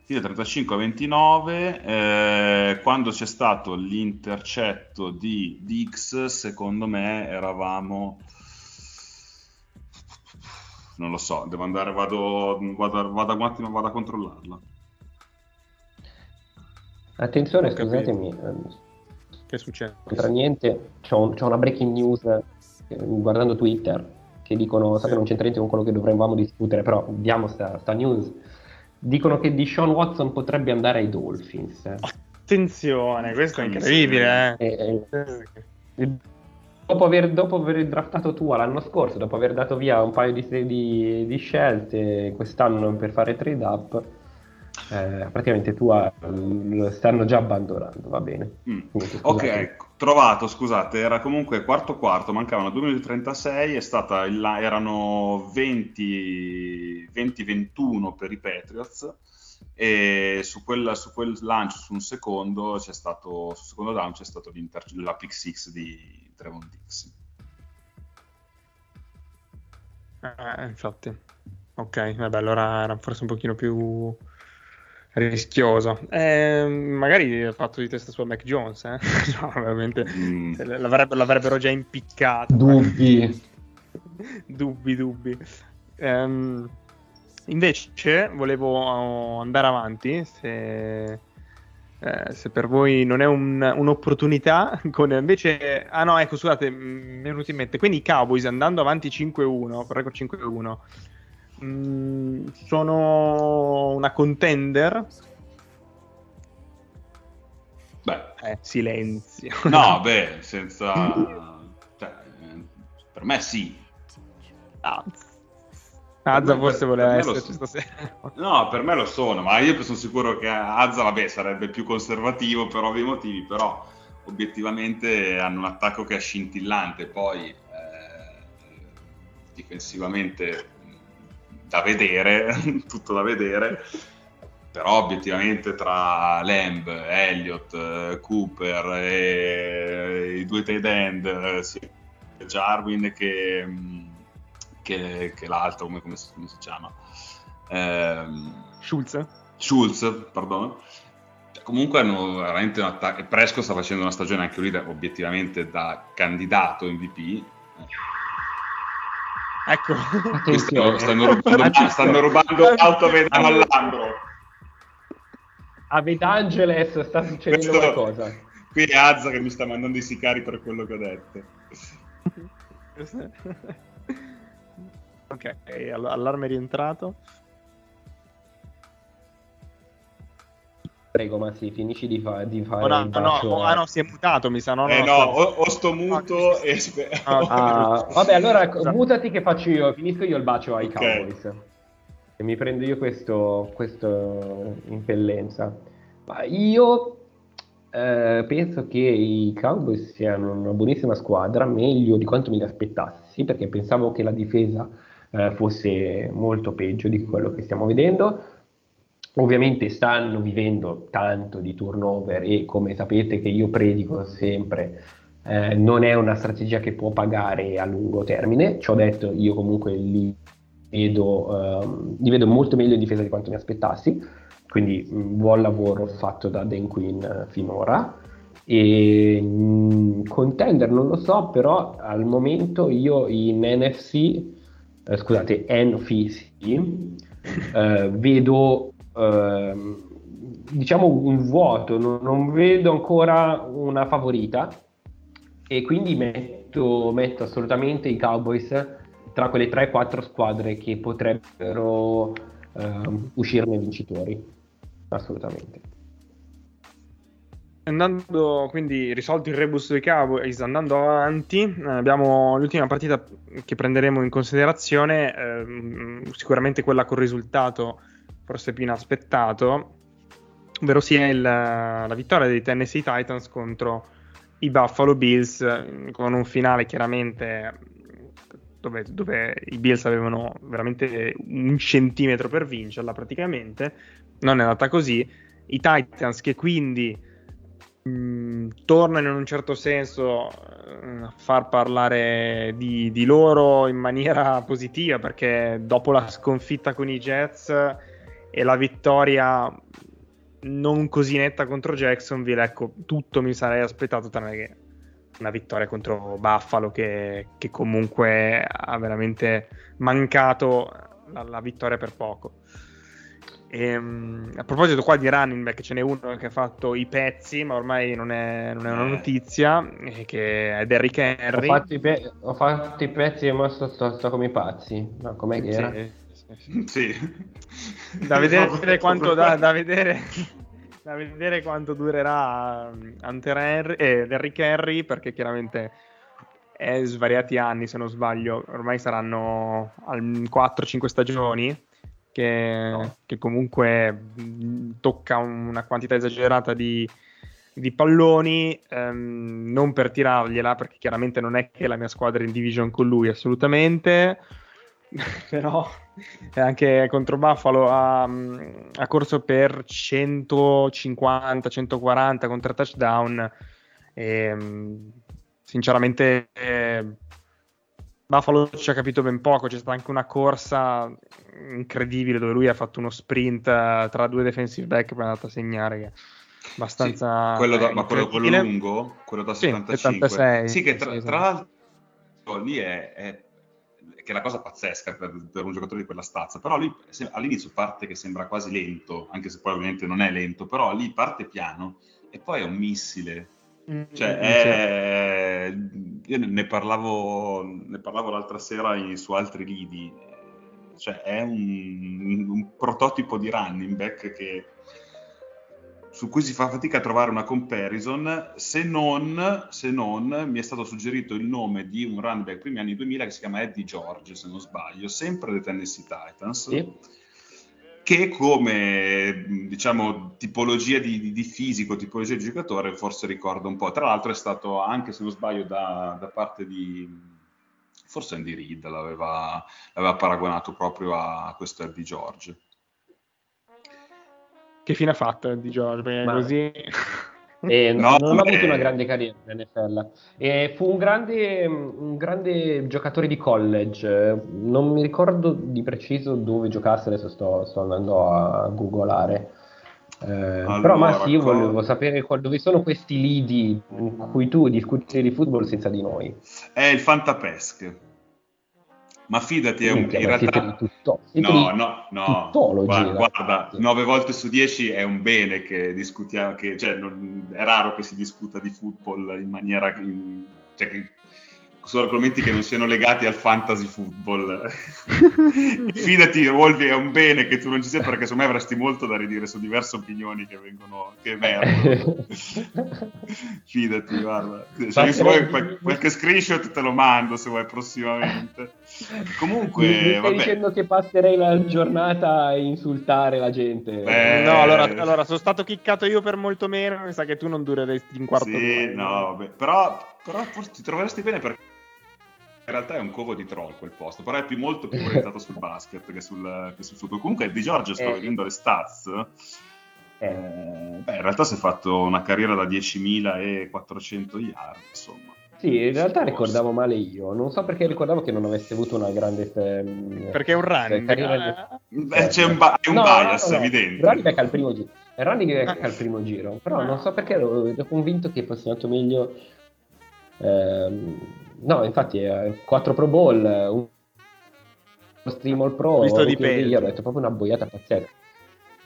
Finita 35 a 29. Eh, quando c'è stato l'intercetto di Dix, secondo me eravamo non lo so, devo andare, vado, vado, vado un attimo, vado a controllarla. Attenzione, scusatemi. Ehm, che succede? Tra niente, c'è, un, c'è, una breaking news eh, guardando Twitter che dicono, so che non c'entra niente con quello che dovremmo discutere, però diamo sta, sta news. Dicono che di Sean Watson potrebbe andare ai Dolphins. Attenzione, questo è incredibile. Eh. E, e, dopo aver, dopo aver draftato tua l'anno scorso, dopo aver dato via un paio di, di, di scelte quest'anno per fare trade up, eh, praticamente Tua lo stanno già abbandonando, va bene. Mm. Quindi, ok, trovato, scusate, era comunque quarto quarto, mancavano 2 minuti e 36, è stata il, erano 20-21 per i Patriots e su quel, su quel lancio su un secondo c'è stato, sul secondo down c'è stato la pick 6 di Trevon Dix. Eh, infatti. Ok, vabbè, allora era forse un pochino più rischioso. Eh, magari il fatto di testa su Mac Jones, eh? no, veramente mm. l'avrebbero, l'avrebbero, già impiccato. Dubbi. dubbi, dubbi. Um, invece volevo andare avanti, se eh, se per voi non è un, un'opportunità, con invece... Ah no, ecco, scusate, mi è venuto in mente. Quindi i Cowboys andando avanti 5-1, per record 5-1, mh, mm, sono una contender? Beh. Eh, silenzio. No, beh, senza... cioè, per me sì. Ah, Azza forse voleva esserci stasera. No, per me lo sono, ma io sono sicuro che Azza, vabbè, sarebbe più conservativo per ovvi motivi, però obiettivamente hanno un attacco che è scintillante, poi eh, difensivamente da vedere, tutto da vedere, però obiettivamente tra Lamb, Elliott, Cooper e i due tight end, sia Jarwin che che, che l'altro, come, come, come, si chiama? Ehm, Schulz? Schulz, perdono. Comunque hanno veramente un attacco. Presco sta facendo una stagione anche lui da, obiettivamente da candidato MVP. Ecco, stanno, stanno, rubando, stanno rubando l'auto all'ambro. A Vedangeles sta succedendo Questo, qualcosa. Qui è Azza che mi sta mandando i sicari per quello che ho detto. Ok, allarme rientrato. Prego, ma sì, finisci di, fa- di fare oh, no, il bacio. No, ah no, si è mutato, mi sa. No, eh no, o, o, sto muto e... ah, vabbè, allora mutati che faccio io, finisco io il bacio ai okay. Cowboys. E mi prendo io questo, questo impellenza. Ma io eh, penso che i Cowboys siano una buonissima squadra, meglio di quanto mi aspettassi, perché pensavo che la difesa eh, fosse molto peggio di quello che stiamo vedendo. Ovviamente stanno vivendo tanto di turnover e come sapete che io predico sempre eh, non è una strategia che può pagare a lungo termine. Ci ho detto, io comunque li vedo, eh, li vedo molto meglio in difesa di quanto mi aspettassi, quindi mh, mm, buon lavoro fatto da Dan Quinn eh, finora. E mh, mm, contender non lo so, però al momento io in NFC eh, scusate, NFC, eh, vedo eh, diciamo un vuoto, non, non, vedo ancora una favorita e quindi metto, metto assolutamente i Cowboys tra quelle 3-4 squadre che potrebbero ehm, uscirne vincitori, assolutamente. Andando quindi risolto il rebus dei Cowboys, andando avanti, eh, abbiamo l'ultima partita che prenderemo in considerazione, eh, sicuramente quella con risultato forse più inaspettato, ovvero sia il, la vittoria dei Tennessee Titans contro i Buffalo Bills con un finale chiaramente dove, dove, i Bills avevano veramente un centimetro per vincerla praticamente, non è andata così. I Titans che quindi mm, tornano in un certo senso eh, a far parlare di, di, loro in maniera positiva perché dopo la sconfitta con i Jets e la vittoria non così netta contro Jacksonville, ecco, tutto mi sarei aspettato tranne che una vittoria contro Buffalo che, che comunque ha veramente mancato la, la vittoria per poco. E, um, a proposito qua di running back ce n'è uno che ha fatto i pezzi ma ormai non è, non è una eh. notizia che è Derrick Henry ho fatto i, pe- ho fatto i pezzi e ora sto, sto, sto, come i pazzi no, com'è che era? Sì, sì. Da vedere quanto da, da vedere da vedere quanto durerà um, Hunter Henry, eh, Derrick Henry perché chiaramente è svariati anni se non sbaglio ormai saranno 4-5 stagioni che, no. che, comunque mm, tocca una quantità esagerata di, di palloni ehm, non per tirargliela perché chiaramente non è che la mia squadra è in division con lui assolutamente però anche contro Buffalo ha, ha corso per 150-140 con tre touchdown. E, sinceramente eh, Buffalo ci ha capito ben poco. C'è stata anche una corsa incredibile dove lui ha fatto uno sprint eh, tra due defensive back per andare a segnare che abbastanza sì, quello da, ma quello, quello, lungo? Quello da 75 sì, 76, sì che tra, sì, tra l'altro lì è, è che è la cosa pazzesca per, per, un giocatore di quella stazza, però lì all'inizio parte che sembra quasi lento, anche se poi ovviamente non è lento, però lì parte piano e poi è un missile. Mm, cioè, è... io ne parlavo, ne parlavo l'altra sera in, su altri lidi, cioè è un, un prototipo di running back che su cui si fa fatica a trovare una comparison, se non, se non, mi è stato suggerito il nome di un running back primi anni 2000 che si chiama Eddie George, se non sbaglio, sempre dei Tennessee Titans, sì. che come diciamo tipologia di, di, di, fisico, tipologia di giocatore, forse ricorda un po'. Tra l'altro è stato anche, se non sbaglio, da, da parte di forse Andy Reid l'aveva, l'aveva paragonato proprio a questo Eddie George. Che fine ha fatto di George? Perché Ma... così... Eh, no, non ha avuto una grande carriera in NFL. Eh, fu un grande, un grande, giocatore di college. Non mi ricordo di preciso dove giocasse, adesso sto, sto andando a googolare. Eh, allora, però, ma sì, io volevo sapere dove sono questi lidi in cui tu discuti di football senza di noi. È il Fantapesc. Ma fidati, è un, in realtà... Tutto, no, no, no, guarda, guarda, 9 volte su 10 è un bene che discutiamo, che, cioè, non, è raro che si discuta di football in maniera... In, cioè, che, su argomenti che non siano legati al fantasy football. Fidati, Wolvi, è un bene che tu non ci sia perché secondo me avresti molto da ridire su diverse opinioni che vengono, che emergono. Fidati, guarda. Cioè, se vuoi qualche, qualche screenshot te lo mando se vuoi prossimamente. Comunque, mi, mi stai vabbè. dicendo che passerei la giornata a insultare la gente. Beh, no, allora, allora, sono stato chiccato io per molto meno, mi sa che tu non dureresti un quarto sì, no, vabbè. Però, però forse ti troveresti bene perché in realtà è un covo di troll quel posto, però è più, molto più orientato sul basket che sul, che sul football. Comunque di Giorgio sto eh. vedendo le stats. Eh. Eh, beh, in realtà si è fatto una carriera da 10.400 yard, insomma. Sì, in realtà ricordavo male io. Non so perché ricordavo che non avesse avuto una grande. Ehm, perché è un running carriera. Beh, c'è un, ba- un no, bias no, no, evidente. Il running back al primo giro. Il running back al primo giro. Però non so perché ero, ero convinto che fosse andato meglio. Ehm, No, infatti è 4 Pro Bowl, un Stream All Pro, Visto di io ho detto proprio una boiata pazzesca.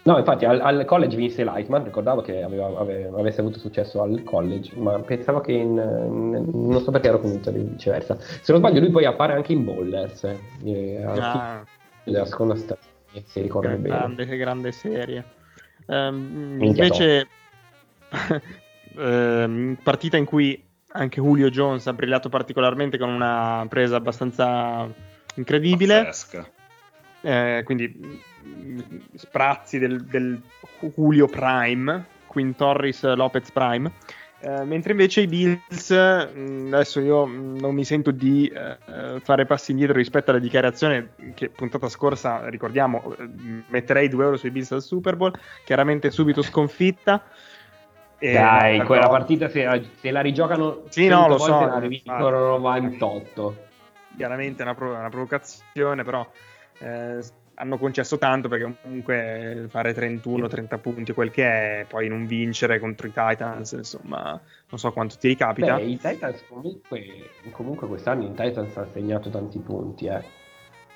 No, infatti al, al college vinse Lightman, ricordavo che aveva, aveva, avesse avuto successo al college, ma pensavo che in, in, non so perché ero convinto di viceversa. Se non sbaglio lui poi appare anche in Bowlers, eh, ah. la seconda stagione, se ricordo bene. Grande, che grande serie. Um, invece, um, partita in cui anche Julio Jones ha brillato particolarmente con una presa abbastanza incredibile. Eh, quindi sprazzi del, del, Julio Prime, Queen Torres Lopez Prime. Eh, mentre invece i Bills, mm, adesso io mm, non mi sento di eh, fare passi indietro rispetto alla dichiarazione che puntata scorsa, ricordiamo, eh, metterei 2 euro sui Bills al Super Bowl, chiaramente subito sconfitta. E Dai, quella no. partita se la, se la rigiocano sì, no, lo so, la vincono 98. Chiaramente è una, prov- una provocazione, però eh, hanno concesso tanto perché comunque fare 31-30 punti quel che è, poi non vincere contro i Titans, insomma, non so quanto ti ricapita. Beh, i Titans comunque, comunque quest'anno i Titans hanno segnato tanti punti, eh.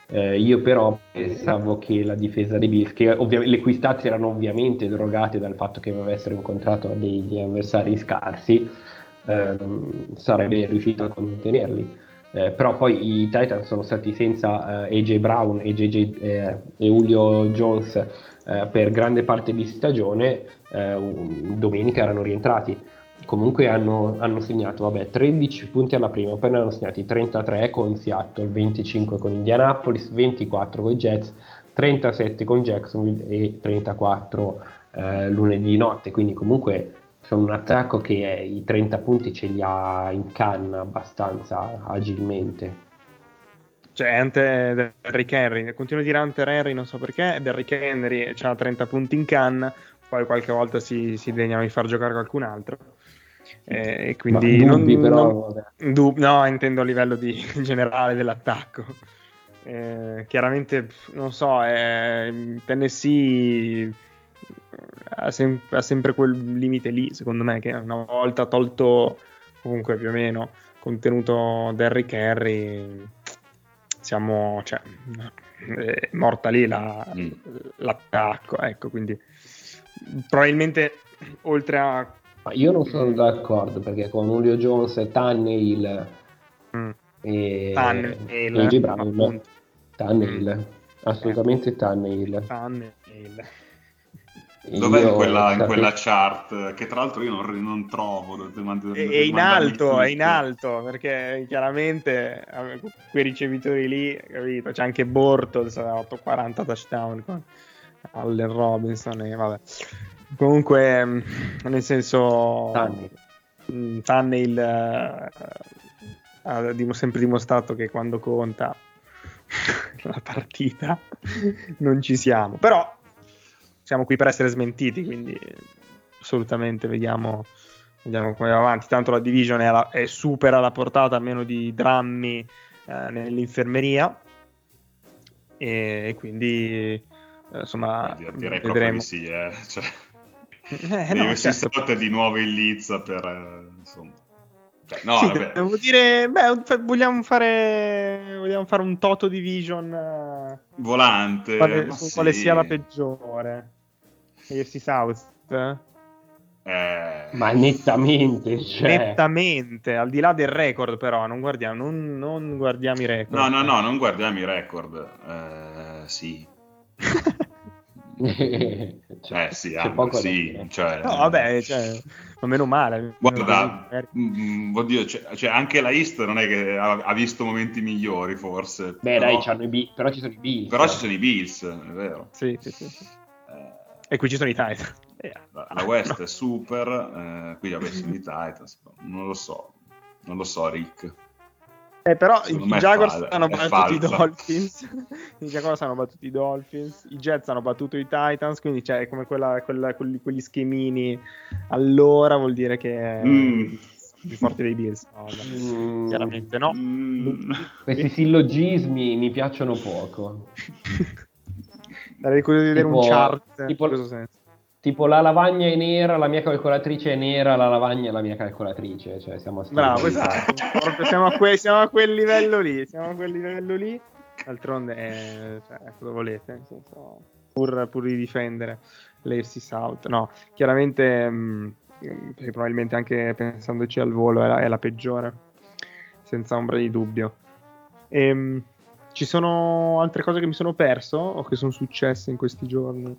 Eh, io però pensavo che la difesa dei Bills, che ovvi- le cui stats erano ovviamente drogate dal fatto che avessero incontrato degli avversari scarsi, ehm, sarebbe riuscito a contenerli eh, però poi i Titans sono stati senza eh, AJ Brown e, JJ, eh, e Julio Jones eh, per grande parte di stagione, eh, domenica erano rientrati. Comunque hanno, hanno, segnato vabbè, 13 punti alla prima, poi ne hanno segnati 33 con Seattle, 25 con Indianapolis, 24 con i Jets, 37 con Jacksonville e 34 eh, lunedì notte. Quindi comunque sono un attacco che i 30 punti ce li ha in canna abbastanza agilmente. Cioè, ante Derrick Henry, continuo a dire Hunter Henry, non so perché, Derrick Henry ha 30 punti in canna, poi qualche volta si, si degnano di far giocare qualcun altro. Eh, e quindi dubbi, non, però, non, dub, no, intendo a livello di, generale dell'attacco. Eh, chiaramente, non so, eh, Tennessee ha, sem- ha, sempre quel limite lì, secondo me, che una volta tolto comunque più o meno contenuto Derrick Henry, siamo, cioè, è morta lì la, mm. l'attacco, ecco, quindi probabilmente oltre a... Io non sono d'accordo perché con Julio Jones e Tannehill mm. e Tannehill, Brown, Tannehill, mm. assolutamente Tannehill. Tannehill. Dov'è in quella, in quella, chart? Che tra l'altro io non, non trovo. È, è in alto, è in alto, perché chiaramente quei ricevitori lì, capito? C'è anche Bortles, ha fatto 40 touchdown con Allen Robinson e vabbè. Comunque, mm, nel senso... Tannehill uh, ha sempre dimostrato che quando conta la partita non ci siamo. Però siamo qui per essere smentiti, quindi assolutamente vediamo, vediamo come va avanti. Tanto la division è, alla, è super alla portata almeno di drammi eh, nell'infermeria e, e quindi eh, insomma eh, direi vedremo. proprio di sì, eh. cioè, eh, no, certo. di nuovo in Lizza per eh, insomma cioè, no, sì, devo dire, beh, vogliamo fare, vogliamo fare un Toto Division uh, volante, su sì. quale sia la peggiore. AFC South. Eh... Ma nettamente, cioè... nettamente, al di là del record, però, non guardiamo, non, non guardiamo i record. No, no, no, non guardiamo i record. Eh, sì. cioè, eh sì, ah, sì cioè, no, vabbè, cioè, ma meno male. Guarda, mh, mm, oddio, cioè, cioè, anche la East non è che ha, ha visto momenti migliori, forse. Beh, però... dai, b- però ci sono i Bills. Però ci sono i Bills, è vero. Sì, sì, sì. Eh... E qui ci sono i Titans. La, la West no. è super, eh, qui vabbè sono i Titans, non lo so, non lo so, Rick. Eh, però i Jaguars fa- hanno battuto i Dolphins. I Jaguars hanno battuto i Dolphins. I Jets hanno battuto i Titans. Quindi c'è cioè, come quella, quella, quelli, quegli schemini. Allora vuol dire che mm. più forti dei Bills. No, mm. Chiaramente no. Mm. Questi sillogismi mi piacciono poco. Darei curioso di vedere un chart tipo, in questo senso tipo la lavagna è nera, la mia calcolatrice è nera, la lavagna è la mia calcolatrice. Cioè, siamo a Bravo, esatto. siamo, a que- siamo, a quel livello lì. Siamo a quel livello lì. D'altronde, eh, cioè, cosa volete? Senso, pur, pur di difendere l'AFC South. No, chiaramente, mh, mm, probabilmente anche pensandoci al volo, è la, è la peggiore. Senza ombra di dubbio. Ehm, ci sono altre cose che mi sono perso o che sono successe in questi giorni?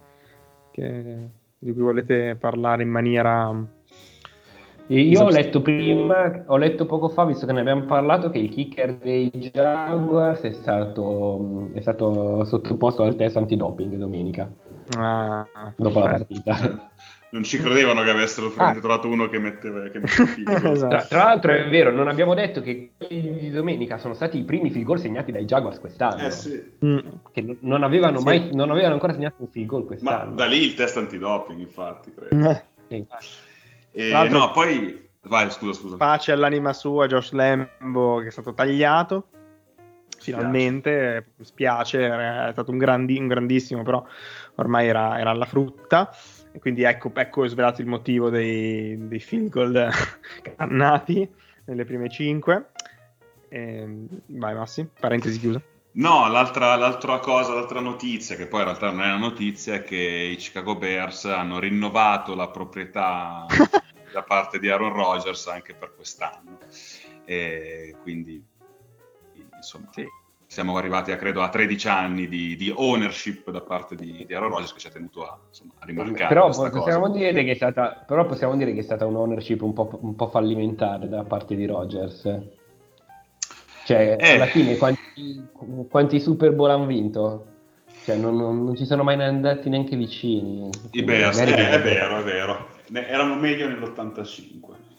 Che di cui volete parlare in maniera... Io ho letto prima, ho letto poco fa, visto che ne abbiamo parlato, che il kicker dei Jaguars è stato, è stato sottoposto al test antidoping domenica. Ah, dopo la partita. Non ci credevano che avessero ah. trovato uno che metteva, che metteva esatto. tra, tra, l'altro è vero, non abbiamo detto che quelli di domenica sono stati i primi field goal segnati dai Jaguars quest'anno. Eh sì. Mm. Che non avevano, sì. mai, non avevano ancora segnato un field goal quest'anno. Ma da lì il test antidoping, infatti, credo. Eh. Sì. E, no, poi... Vai, scusa, scusa. Pace all'anima sua, Josh Lambo, che è stato tagliato finalmente, spiace, è stato un, grandi, un grandissimo, però ormai era, era alla frutta. E quindi ecco, ecco svelato il motivo dei, dei field goal cannati nelle prime 5. E, vai Massi, parentesi chiusa. No, l'altra, l'altra, cosa, l'altra notizia, che poi in realtà non è una notizia, è che i Chicago Bears hanno rinnovato la proprietà da parte di Aaron Rodgers anche per quest'anno. E quindi, insomma, sì siamo arrivati a, credo, a 13 anni di, di ownership da parte di, di Aaron Rodgers che ci ha tenuto a, insomma, a rimarcare però possiamo, dire che è stata, però possiamo dire che è stata un ownership un po', un po fallimentare da parte di Rodgers. Cioè, eh. alla fine quanti, quanti Super Bowl hanno vinto? Cioè, non, non, non, ci sono mai andati neanche vicini. I Bears, eh, è vero, è vero. erano meglio nell'85.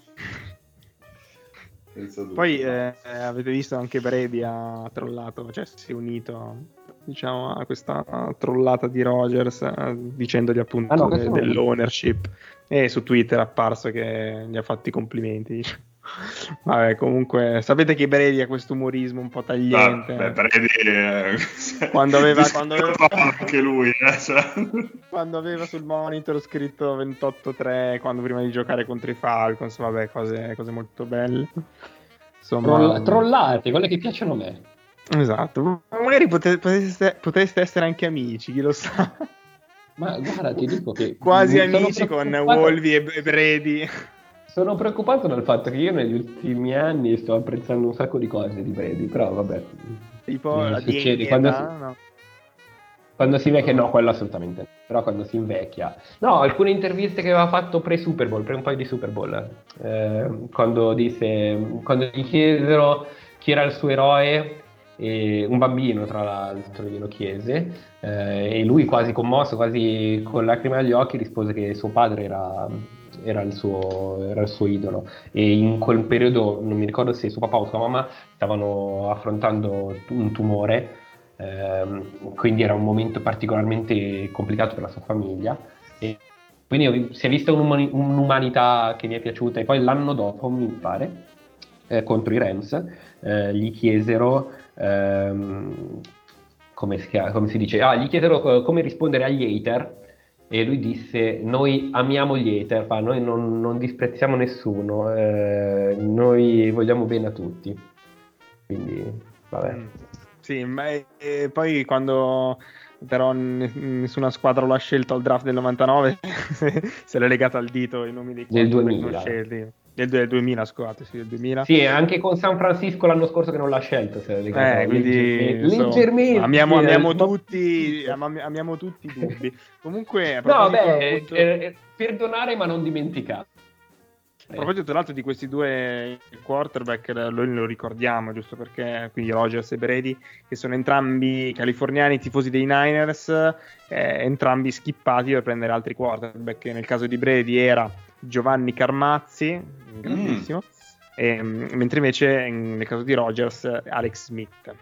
Poi eh, avete visto anche Brady ha trollato, cioè si è unito diciamo, a questa trollata di Rogers eh, dicendogli appunto ah, no, de- dell'ownership. E su Twitter è apparso che gli ha fatti i complimenti. Vabbè, comunque, sapete che Brady ha questo umorismo un po' tagliente. Ah, beh, Brady eh, quando aveva, quando aveva anche lui, eh, cioè. quando aveva sul monitor scritto 28-3, quando prima di giocare contro i Falcons, vabbè, cose, cose molto belle. Insomma, Troll- trollate, quelle che piacciono a me. Esatto, magari pote- poteste, poteste essere anche amici, chi lo sa. Ma guarda, ti dico che... Quasi amici con Wolvi e Brady. Sono preoccupato dal fatto che io negli ultimi anni sto apprezzando un sacco di cose di Brady, però vabbè. Tipo la succede quando si... no. Quando si invecchia, no, quello assolutamente. Però quando si invecchia. No, alcune interviste che aveva fatto pre-Super Bowl, pre un paio di Super Bowl, eh, quando disse, quando gli chiesero chi era il suo eroe, un bambino tra l'altro glielo chiese, eh, e lui quasi commosso, quasi con lacrime agli occhi, rispose che suo padre era era il, suo, era il suo idolo. E in quel periodo non mi ricordo se suo papà o sua mamma stavano affrontando un tumore ehm, quindi era un momento particolarmente complicato per la sua famiglia. E quindi si è vista un'umani- un'umanità che mi è piaciuta. E poi l'anno dopo mi pare eh, contro i Rams eh, gli chiesero ehm, come, si come si dice? Ah, gli chiesero come rispondere agli hater e lui disse noi amiamo gli hater, noi non, non disprezziamo nessuno, eh, noi vogliamo bene a tutti. Quindi, vabbè. Mm, sì, ma e poi quando però nessuna squadra lo ha scelto al draft del 99, se l'è legato al dito i nomi dei del 2000. Scelti. Del, del 2000, scusate, sì, del 2000. Sì, anche con San Francisco l'anno scorso che non l'ha scelto. Se eh, quindi, leggermente. Amiamo, amiamo, tutti, amiamo tutti i dubbi. Comunque, no, beh, appunto... eh, perdonare ma non dimenticare. A proposito tra l'altro di questi due quarterback, noi lo ricordiamo giusto perché, quindi Rogers e Brady, che sono entrambi californiani tifosi dei Niners, eh, entrambi skippati per prendere altri quarterback. Nel caso di Brady era Giovanni Carmazzi, grandissimo, mm. e, mentre invece nel caso di Rogers Alex Smith.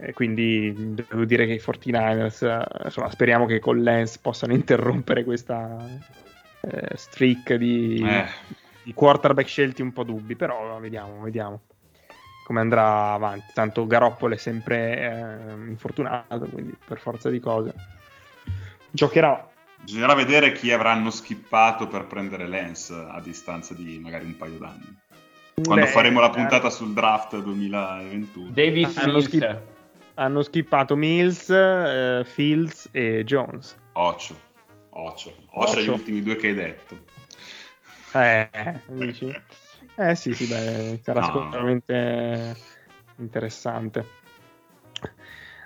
Eh, quindi devo dire che i 49ers, insomma, speriamo che con Lance possano interrompere questa eh, streak di... Eh i quarterback scelti un po' dubbi, però vediamo, vediamo come andrà avanti. Tanto Garoppolo è sempre eh, infortunato, quindi per forza di cose giocherà. Bisognerà vedere chi avranno skippato per prendere Lens a distanza di magari un paio d'anni. Quando Beh, faremo la puntata eh, sul draft 2021. Davis hanno, skip- hanno skippato Mills, eh, Fields e Jones. Occhio, occhio, occhio agli ultimi due che hai detto. Eh, dici? Eh sì, sì, beh, sarà no. sicuramente interessante.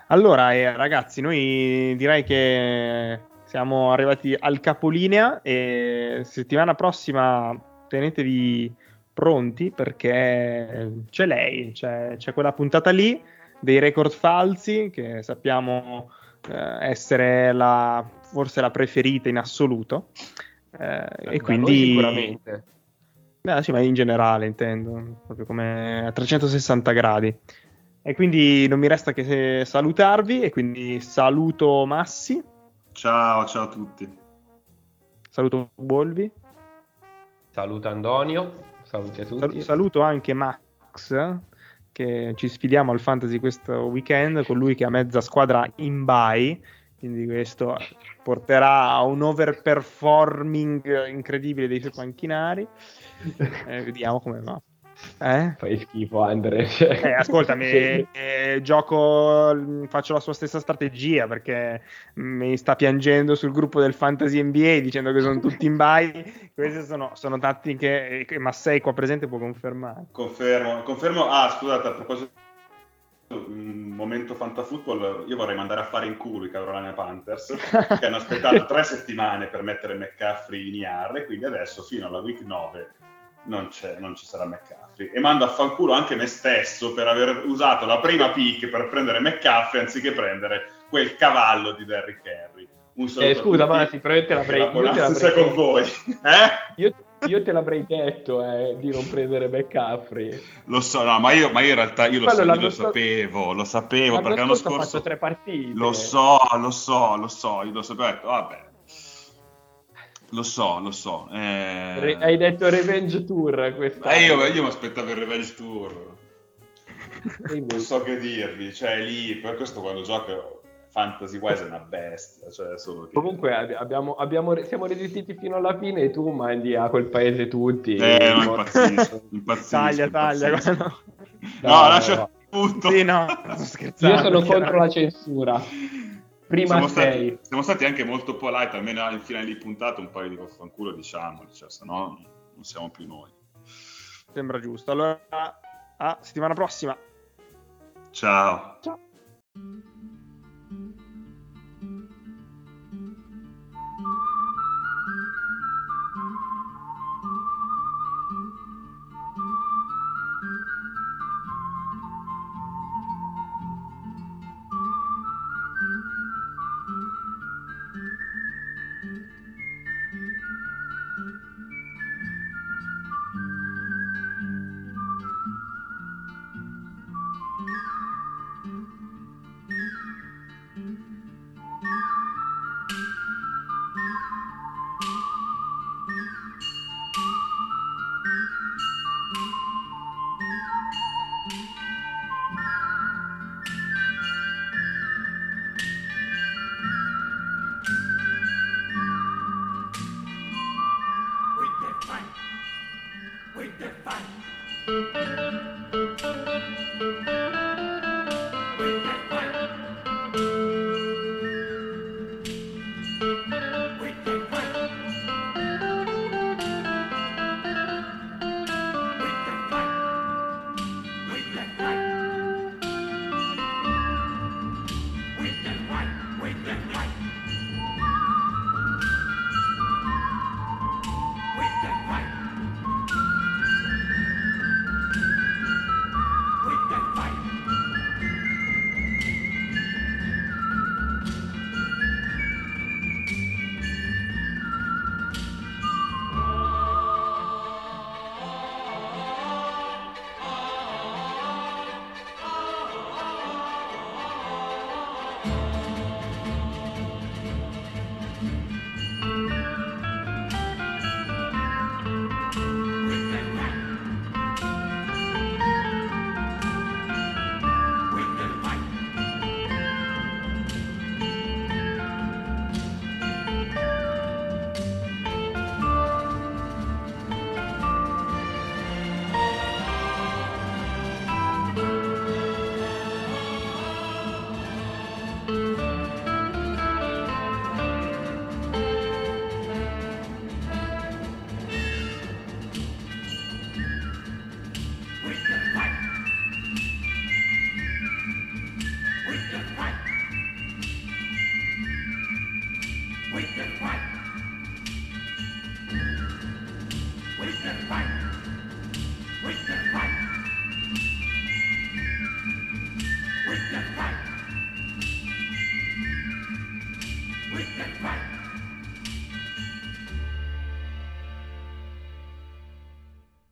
Allora, eh, ragazzi, noi direi che siamo arrivati al capolinea e settimana prossima tenetevi pronti perché c'è lei, c'è, c'è quella puntata lì dei record falsi che sappiamo eh, essere la, forse la preferita in assoluto Eh, e quindi... Sicuramente. Beh, sì, ma in generale intendo, proprio come a 360 gradi. E quindi non mi resta che salutarvi e quindi saluto Massi. Ciao, ciao a tutti. Saluto Bolvi. Saluto Antonio. Saluti a tutti. Saluto anche Max, che ci sfidiamo al fantasy questo weekend, con lui che ha mezza squadra in bye, quindi questo porterà a un overperforming incredibile dei suoi panchinari. Eh, vediamo come va. Eh? Fai schifo, Andre. Eh, ascoltami, eh, gioco, faccio la sua stessa strategia perché mi sta piangendo sul gruppo del Fantasy NBA dicendo che sono tutti in bye. Queste sono, sono tattiche che Massei qua presente può confermare. Confermo, confermo. Ah, scusate, a proposito un momento fantafootball, io vorrei mandare a fare in culo i Carolina Panthers che hanno aspettato tre settimane per mettere McCaffrey in IR, quindi adesso fino alla week 9 non, non, ci sarà McCaffrey. E mando a fanculo anche me stesso per aver usato la prima pick per prendere McCaffrey anziché prendere quel cavallo di Derrick Henry. Eh, scusa, Masi, però io te l'avrei, io te l'avrei con voi. Eh? Io, io, te l'avrei detto eh, di non prendere McCaffrey. Lo so, no, ma io, ma io in realtà io lo, so, io lo sapevo, lo sapevo perché l'anno scorso... ho fatto tre partite. Lo so, lo so, lo so, io lo sapevo, vabbè, lo so, lo so. Eh... Re- hai detto Revenge Tour questa. Eh, io, io mi aspettavo il Revenge Tour. non so che dirvi, cioè lì, per questo quando gioco fantasy wise è una bestia. Cioè, che... Comunque abbiamo, abbiamo, siamo resistiti fino alla fine e tu mandi a quel paese tutti. Eh, no, impazzisco, impazzisco. Taglia, taglia. No, no, no lascia tutto. Sì, no, Io sono contro la censura. Prima siamo stati, siamo stati, anche molto polite, almeno in finale di puntata un paio di vaffanculo diciamo, cioè, se no non siamo più noi. Sembra giusto. Allora, a settimana prossima. Ciao. Ciao.